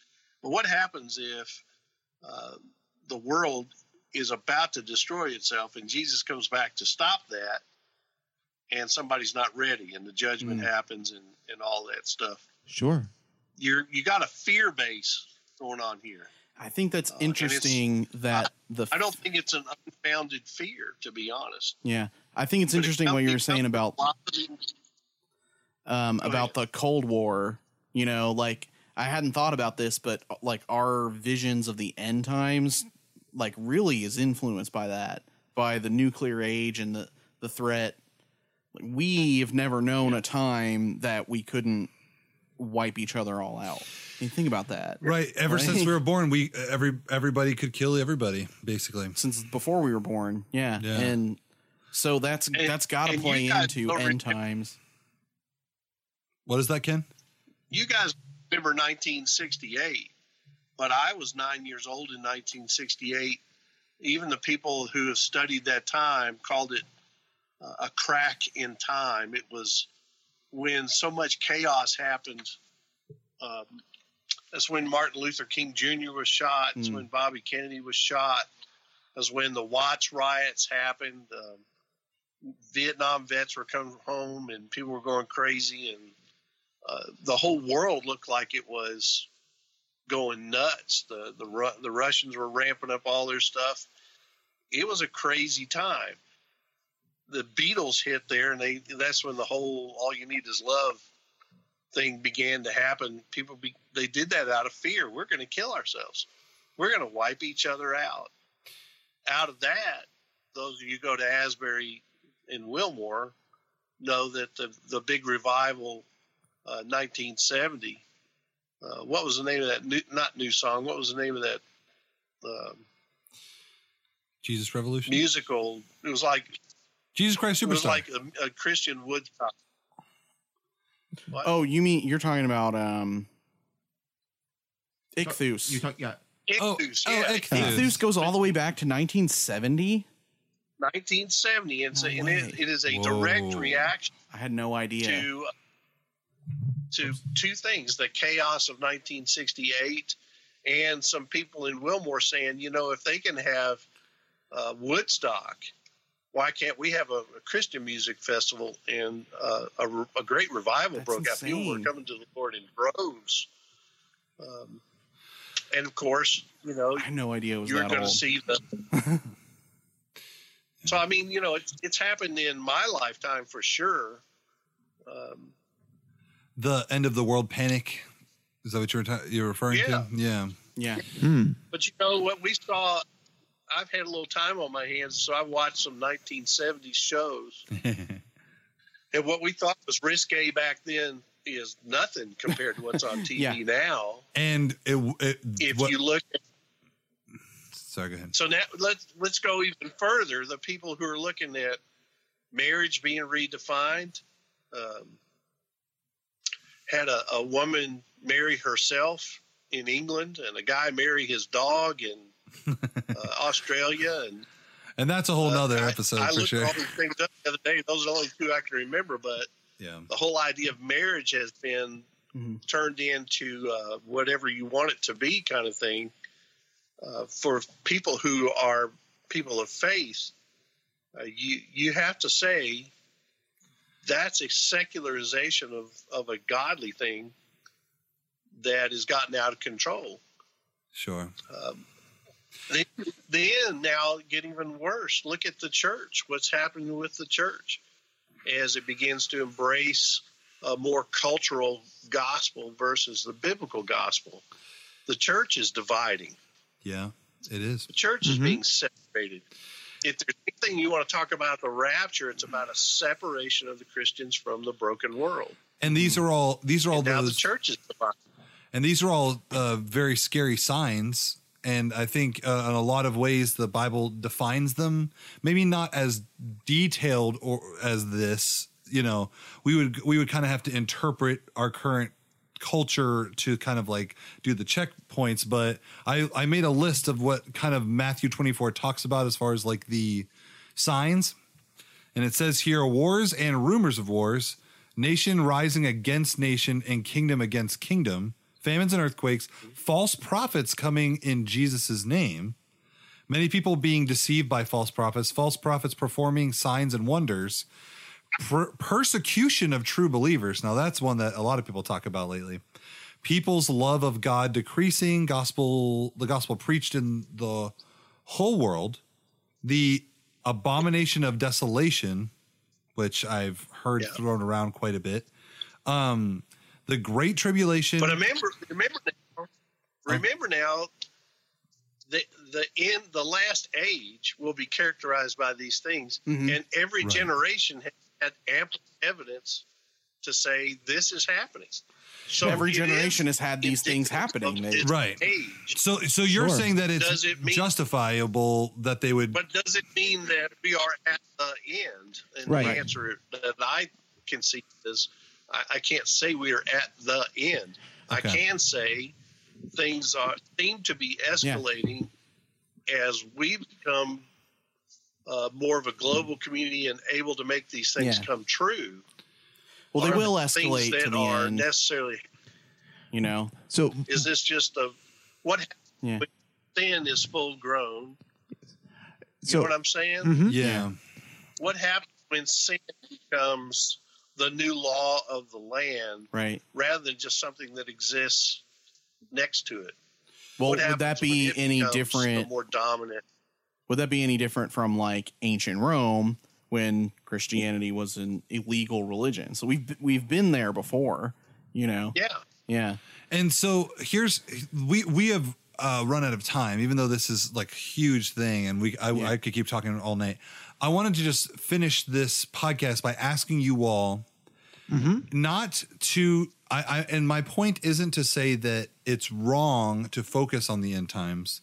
But what happens if uh, the world is about to destroy itself and jesus comes back to stop that and somebody's not ready and the judgment Mm. happens and, and all that stuff? Sure. you're you got a fear base going on here. I think that's Uh, interesting that the i don't think it's an unfounded fear to be honest. Yeah I think it's But it interesting what you it were saying about a lot of- um, about the Cold War. You know, like I hadn't thought about this, but like our visions of the end times, like really is influenced by that, by the nuclear age and the the threat. Like, we have never known a time that we couldn't wipe each other all out. I mean, think about that. Right. Ever Right. since we were born, we every everybody could kill everybody, basically. Since before we were born, yeah, Yeah. and so that's And- that's got to play into don't end (laughs) remember- times. What is that, Ken? you guys remember 1968, but I was nine years old in 1968. Even the people who have studied that time called it uh, a crack in time. It was when so much chaos happened. Um, that's when Martin Luther King Jr. was shot. That's Mm. when Bobby Kennedy was shot. That's when the Watts riots happened. Um, Vietnam vets were coming home and people were going crazy and uh, the whole world looked like it was going nuts. The the the Russians were ramping up all their stuff. It was a crazy time, the Beatles hit there, and they that's when the whole "All You Need Is Love" thing began to happen. People be, they did that out of fear. We're going to kill ourselves. We're going to wipe each other out. Out of that, those of you go to Asbury in Wilmore know that the the big revival, uh, 1970. Uh, what was the name of that? New, not new song. What was the name of that um, Jesus Revolution. musical? It was like Jesus Christ Superstar. it was like a, a Christian Woodstock. What? Oh, you mean you're talking about um Ichthus. You talk, yeah. oh, Ichthus, oh, yeah, Ichthus. Ichthus goes all the way back to 1970. 1970, and, so, No and it, it is a Whoa. direct reaction I had no idea. to to two things: the chaos of 1968, and some people in Wilmore saying, you know, if they can have uh, Woodstock, why can't we have a, a Christian music festival? And uh, a, a great revival That's broke out. People were coming to the Lord in droves. Um, and of course, you know, I had no idea it was you're going to see the. (laughs) so I mean, you know, it's it's happened in my lifetime for sure. Um, the end of the world panic. Is that what you're ta- you're referring Yeah. to? Yeah. yeah. Hmm. but you know what we saw. I've had a little time on my hands, so I watched some 1970s shows, (laughs) and what we thought was risque back then is nothing compared to what's on TV (laughs) Yeah. now. and it, it If what, you look at sorry, go ahead. So now let's let's go even further. The people who are looking at marriage being redefined um, had a, a woman marry herself in England, and a guy marry his dog in (laughs) uh, Australia, and And that's a whole uh, nother I- episode I for looked sure. all these things up the other day. Those are the only two I can remember, but Yeah. the whole idea of marriage has been Mhm. turned into uh, whatever you want it to be kind of thing uh, for people who are people of faith uh, you you have to say that's a secularization of, of a godly thing that has gotten out of control Sure. um, then, then now get even worse. Look at the church. What's happening with the church as it begins to embrace a more cultural gospel versus the biblical gospel? The church is dividing. Yeah, it is. The church is Mhm. being separated. If there's anything you want to talk about the rapture, it's about a separation of the Christians from the broken world. And these are all these are all And now the those church is divided. and these are all uh, very scary signs. And I think uh, in a lot of ways the Bible defines them. Maybe not as detailed or as this. You know, we would we would kind of have to interpret our current culture to kind of like do the checkpoints. But I I made a list of what kind of Matthew twenty four talks about as far as like the signs. And it says here wars and rumors of wars, nation rising against nation and kingdom against kingdom, famines and earthquakes, false prophets coming in Jesus' name, many people being deceived by false prophets, false prophets performing signs and wonders, per- persecution of true believers. Now, that's one that a lot of people talk about lately. People's love of God decreasing, gospel, the gospel preached in the whole world, the abomination of desolation, which I've heard Yeah. thrown around quite a bit. Um, the great tribulation. But remember, remember now, remember now, the the end, the last age will be characterized by these things, Mhm. and every Right. generation has had ample evidence to say this is happening. So Every generation is has had these things happening. of They- its Right. Age. so, so you're Sure. saying that it's Does it mean- justifiable that they would But does it mean that we are at the end? And Right. the answer that I can see is I, I can't say we are at the end. I can say things are seem to be escalating as we become uh, more of a global community and able to make these things Yeah. come true. well, they Are will the things escalate that to the are end. necessarily. You know. So Is this just a what? happens Yeah. when Sin is full grown. You so know what I'm saying? Mhm. yeah. what happens when sin becomes the new law of the land Right. rather than just something that exists next to it? Well, would that be any becomes the different? more dominant. Would that be any different from like ancient Rome, when Christianity was an illegal religion. So we've we've been there before, you know. Yeah. Yeah. And so here's we we have uh, run out of time, even though this is like a huge thing, and we I, Yeah. I could keep talking all night. I wanted to just finish this podcast by asking you all not to I, I and my point isn't to say that it's wrong to focus on the end times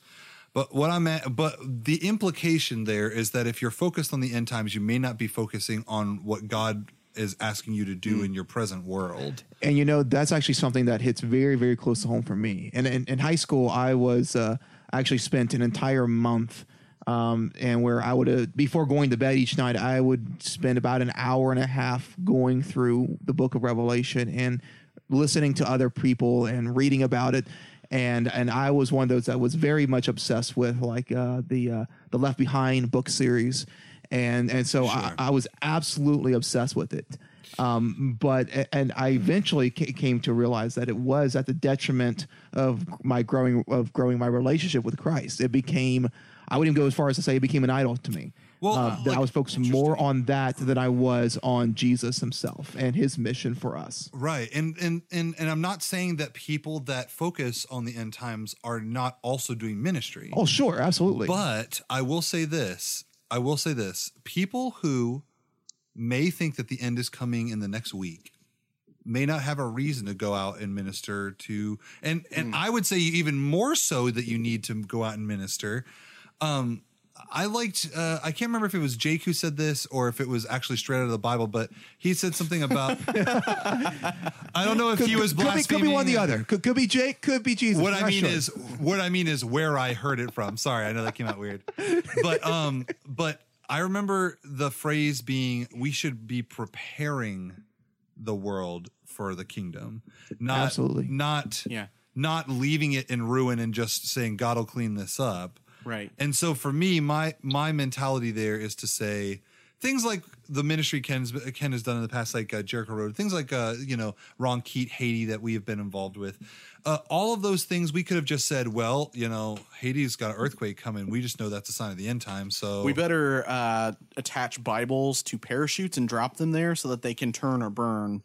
but what i'm at but the implication there is that if you're focused on the end times you may not be focusing on what god is asking you to do in your present world. And you know that's actually something that hits very very close to home for me. And in, in high school i was uh, actually spent an entire month um, and where i would uh, before going to bed each night i would spend about an hour and a half going through the book of revelation and listening to other people and reading about it and and i was one of those that was very much obsessed with like uh, the uh, the left behind book series and and so I, Sure. I was absolutely obsessed with it um, but and I eventually came to realize that it was at the detriment of my growing of growing my relationship with Christ. It became I wouldn't even go as far as to say it became an idol to me. Well, Uh, that like- I was focusing more on that than I was on Jesus Himself and His mission for us. Right. And and and and I'm not saying that people that focus on the end times are not also doing ministry. Oh, sure, absolutely. But I will say this. I will say this. People who may think that the end is coming in the next week may not have a reason to go out and minister to and and I would say even more so that you need to go out and minister. Um I liked uh, I can't remember if it was Jake who said this or if it was actually straight out of the Bible, but he said something about (laughs) I don't know if could, he was could, be, could be one or the other. Could, could be Jake. Could be Jesus. What I mean sure. is, what I mean is where I heard it from. Sorry, I know that came out weird, but um, but I remember the phrase being, "We should be preparing the world for the kingdom, not Absolutely. not Yeah. not leaving it in ruin and just saying God will clean this up." Right. And so for me, my my mentality there is to say things like the ministry Ken's, Ken has done in the past, like uh, Jericho Road, things like uh, you know Ron Keat, Haiti that we have been involved with. Uh, all of those things we could have just said, well, you know, Haiti's got an earthquake coming. We just know that's a sign of the end time. So We better uh, attach Bibles to parachutes and drop them there so that they can turn or burn.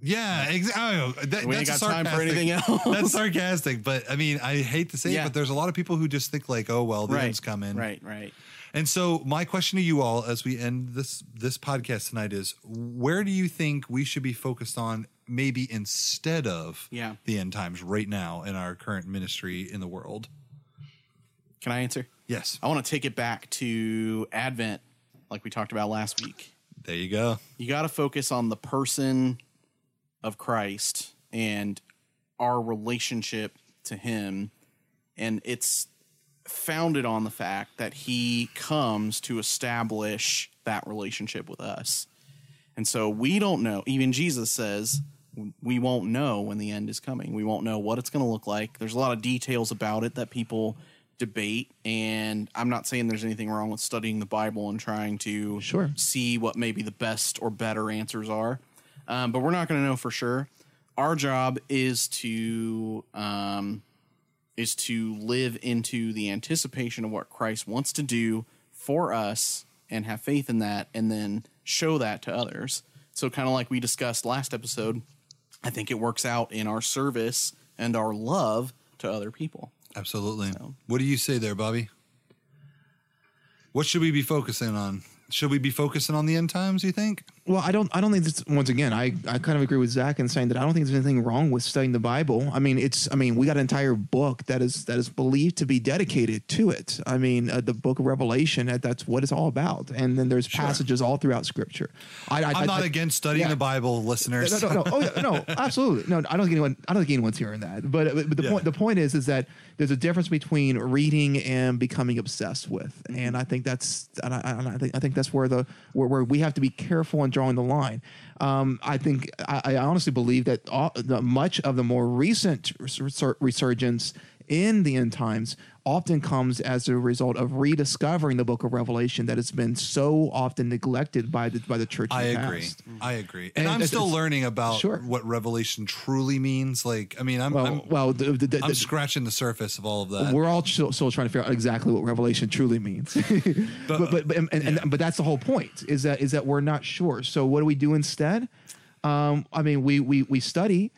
Yeah, exactly. Oh, that, We ain't that's got time for anything else. (laughs) That's sarcastic, but I mean, I hate to say Yeah. it, but there's a lot of people who just think like, oh well, the right. end's coming. Right. Right. And so my question to you all as we end this this podcast tonight is where do you think we should be focused on maybe instead of Yeah. the end times right now in our current ministry in the world? Can I answer? Yes. I want to take it back to Advent, like we talked about last week. There you go. You got to focus on the person of Christ and our relationship to Him. And it's founded on the fact that He comes to establish that relationship with us. And so we don't know. Even Jesus says we won't know when the end is coming. We won't know what it's going to look like. There's a lot of details about it that people debate. And I'm not saying there's anything wrong with studying the Bible and trying to Sure. see what maybe the best or better answers are. Um, but we're not going to know for sure. Our job is to um, is to live into the anticipation of what Christ wants to do for us and have faith in that and then show that to others. So kind of like we discussed last episode, I think it works out in our service and our love to other people. Absolutely. What do you say there, Bobby? What should we be focusing on? Should we be focusing on the end times, you think? Well, I don't. I don't think this. Once again, I, I kind of agree with Zach in saying that I don't think there's anything wrong with studying the Bible. I mean, it's. I mean, we got an entire book that is that is believed to be dedicated to it. I mean, uh, the Book of Revelation. That, that's what it's all about. And then there's passages all throughout Scripture. I, I, I'm not I- against studying yeah. the Bible, listeners. no, no, no. Oh, yeah, no, (laughs) absolutely. No, I don't think anyone. I don't think anyone's hearing that. But, but the Yeah. point. The point is, is that there's a difference between reading and becoming obsessed with, Mm-hmm. and I think that's. And I, and I think I think that's where the where, where we have to be careful in drawing the line. Um, I think I, I honestly believe that all, the, much of the more recent resur- resurgence in the end times often comes as a result of rediscovering the book of Revelation that has been so often neglected by the by the church. I the agree. past. I agree. And, And I'm still learning about Sure. what revelation truly means. Like, I mean, I'm Well, I'm, well, the, the, the, I'm scratching the surface of all of that. we're all still, still trying to figure out exactly what revelation truly means (laughs) but but but, and, and, but that's the whole point is that is that we're not sure so what do we do instead um i mean we we we study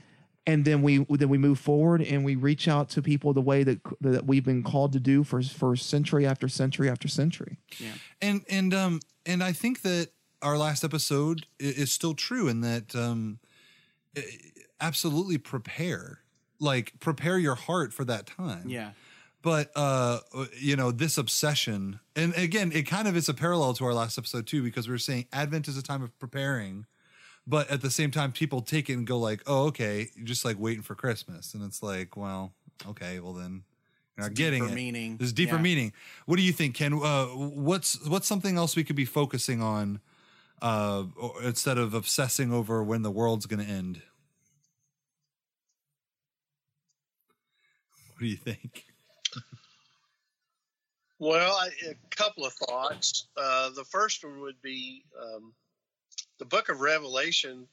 and then we then we move forward and we reach out to people the way that that we've been called to do for for century after century after century Yeah. and and um and I think that our last episode is still true in that um absolutely prepare like prepare your heart for that time Yeah. but uh you know this obsession and again it kind of is a parallel to our last episode too because we were saying advent is a time of preparing but at the same time people take it and go like oh okay you're just like waiting for christmas and it's like well okay well then you're not getting deeper it meaning. there's deeper Yeah. meaning what do you think ken uh what's what's something else we could be focusing on uh instead of obsessing over when the world's gonna end what do you think Well, I, a couple of thoughts. Uh, the first one would be um, the book of Revelation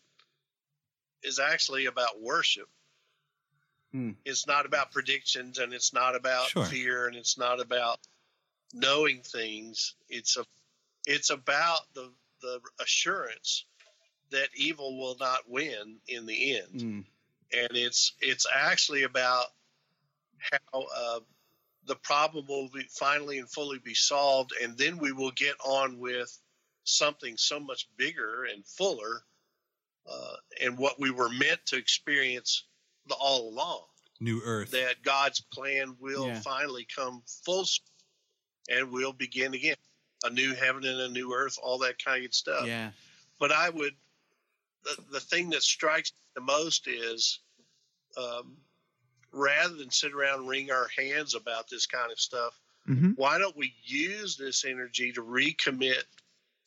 is actually about worship. Hmm. It's not about predictions and it's not about Sure. fear and it's not about knowing things. It's a it's about the the assurance that evil will not win in the end Mm. and it's it's actually about how uh, the problem will be finally and fully be solved, and then we will get on with something so much bigger and fuller, uh, and what we were meant to experience the, all along. new earth That God's plan will Yeah. finally come full, and we'll begin again, a new heaven and a new earth, all that kind of stuff Yeah. but I would the, the thing that strikes me the most is um, rather than sit around and wring our hands about this kind of stuff, Mhm. why don't we use this energy to recommit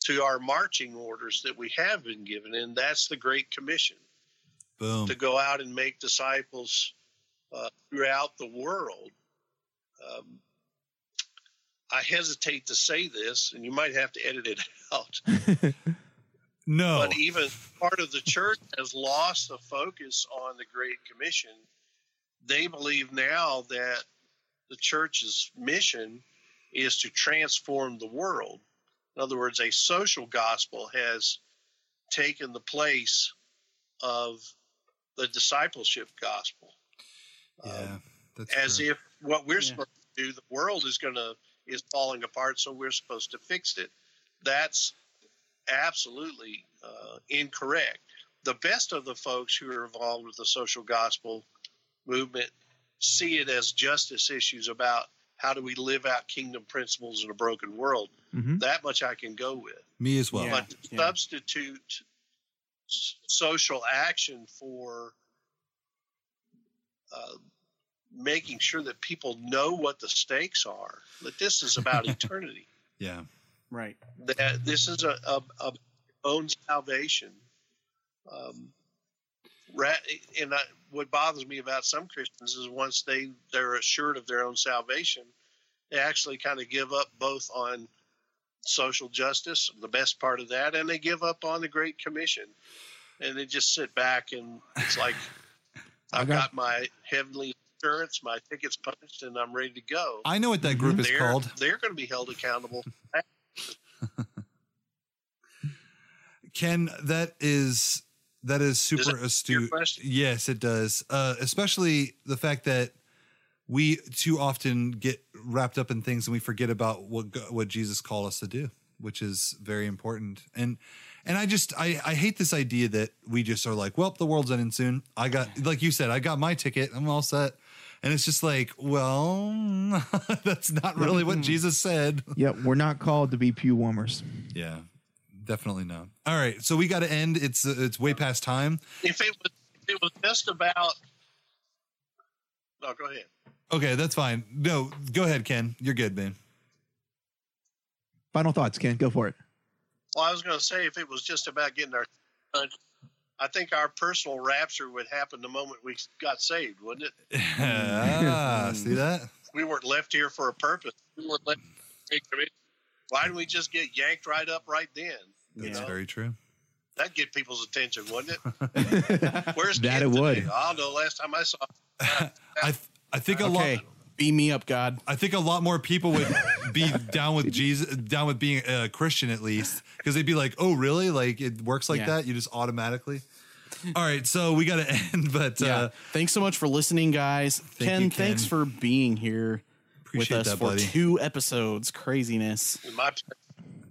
to our marching orders that we have been given? And that's the Great Commission boom to go out and make disciples uh, throughout the world. Um, I hesitate to say this, and you might have to edit it (laughs) out. (laughs) no But even part of the church has lost the focus on the Great Commission. They believe now that the church's mission is to transform the world. In other words, a social gospel has taken the place of the discipleship gospel. yeah that's As true. if what we're Yeah. supposed to do, the world is going to is falling apart, so we're supposed to fix it. That's absolutely uh, incorrect. The best of the folks who are involved with the social gospel movement see it as justice issues about how do we live out kingdom principles in a broken world. Mhm. That much I can go with. me as well Yeah. But to substitute social action for uh, making sure that people know what the stakes are, that this is about (laughs) eternity, yeah Right. that this is a, a, a own salvation. Um, ra- and I, what bothers me about some Christians is once they they're assured of their own salvation, they actually kind of give up both on social justice, the best part of that, and they give up on the Great Commission, and they just sit back and it's like (laughs) I've got- got my heavenly insurance, my tickets punched, and I'm ready to go. i know what that group is they're called they're going to be held accountable. (laughs) Ken, that is that is super that answer your astute. Yes, it does. Uh, especially the fact that we too often get wrapped up in things and we forget about what what Jesus called us to do, which is very important. And and I just I I hate this idea that we just are like, well, the world's ending soon. I got like you said, I got my ticket. I'm all set. And it's just like, well, (laughs) that's not really what Jesus said. yeah we're not called to be pew warmers Yeah, definitely not. All right, so we got to end. It's uh, it's way past time. if it was if it was just about no go ahead Okay, that's fine. No, go ahead, Ken. You're good, man. final thoughts ken go for it well i was going to say if it was just about getting our punch I think our personal rapture would happen the moment we got saved, wouldn't it? (laughs) ah, see that? We weren't left here for a purpose. We weren't left. Why didn't we just get yanked right up right then? That's Yeah. very true. That'd get people's attention, wouldn't it? (laughs) Where's That Kent it would. today? I don't know. Last time I saw, (laughs) I th- I think a Okay, lot. beam me up, God. I think a lot more people would (laughs) be down with Jesus, down with being a Christian at least, because they'd be like, "Oh, really? Like it works like Yeah. that? You just automatically." All right, so we got to end, but Yeah. uh, thanks so much for listening, guys. Ken, you, thanks Ken. for being here Appreciate with us that, for buddy. two episodes. Craziness. my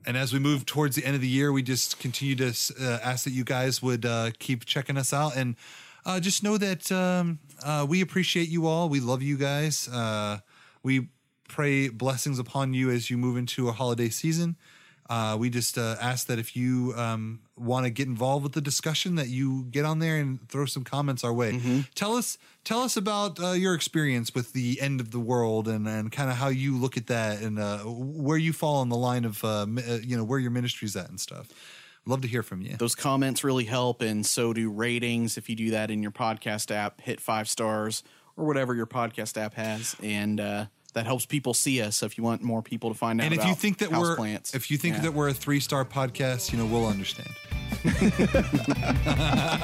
and as we move towards the end of the year, we just continue to uh, ask that you guys would uh, keep checking us out and uh, just know that um, uh, we appreciate you all. We love you guys. Uh, we pray blessings upon you as you move into a holiday season. Uh, we just ask that if you um, want to get involved with the discussion, that you get on there and throw some comments our way. Tell us, tell us about uh, your experience with the end of the world and, and kind of how you look at that and uh, where you fall on the line of uh, uh, you know where your ministry's at and stuff. Love to hear from you. Those comments really help, and so do ratings. If you do that in your podcast app, hit five stars or whatever your podcast app has, and uh, that helps people see us. So if you want more people to find out, And if you about think that we're houseplants, if you think yeah. that we're a three star podcast, you know we'll understand. (laughs)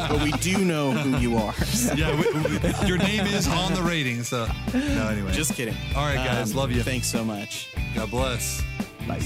but we do know who you are. Yeah, we, we- your name is on the rating. So no, anyway. Just kidding. All right, guys, um, love you. Thanks so much. God bless. Bye.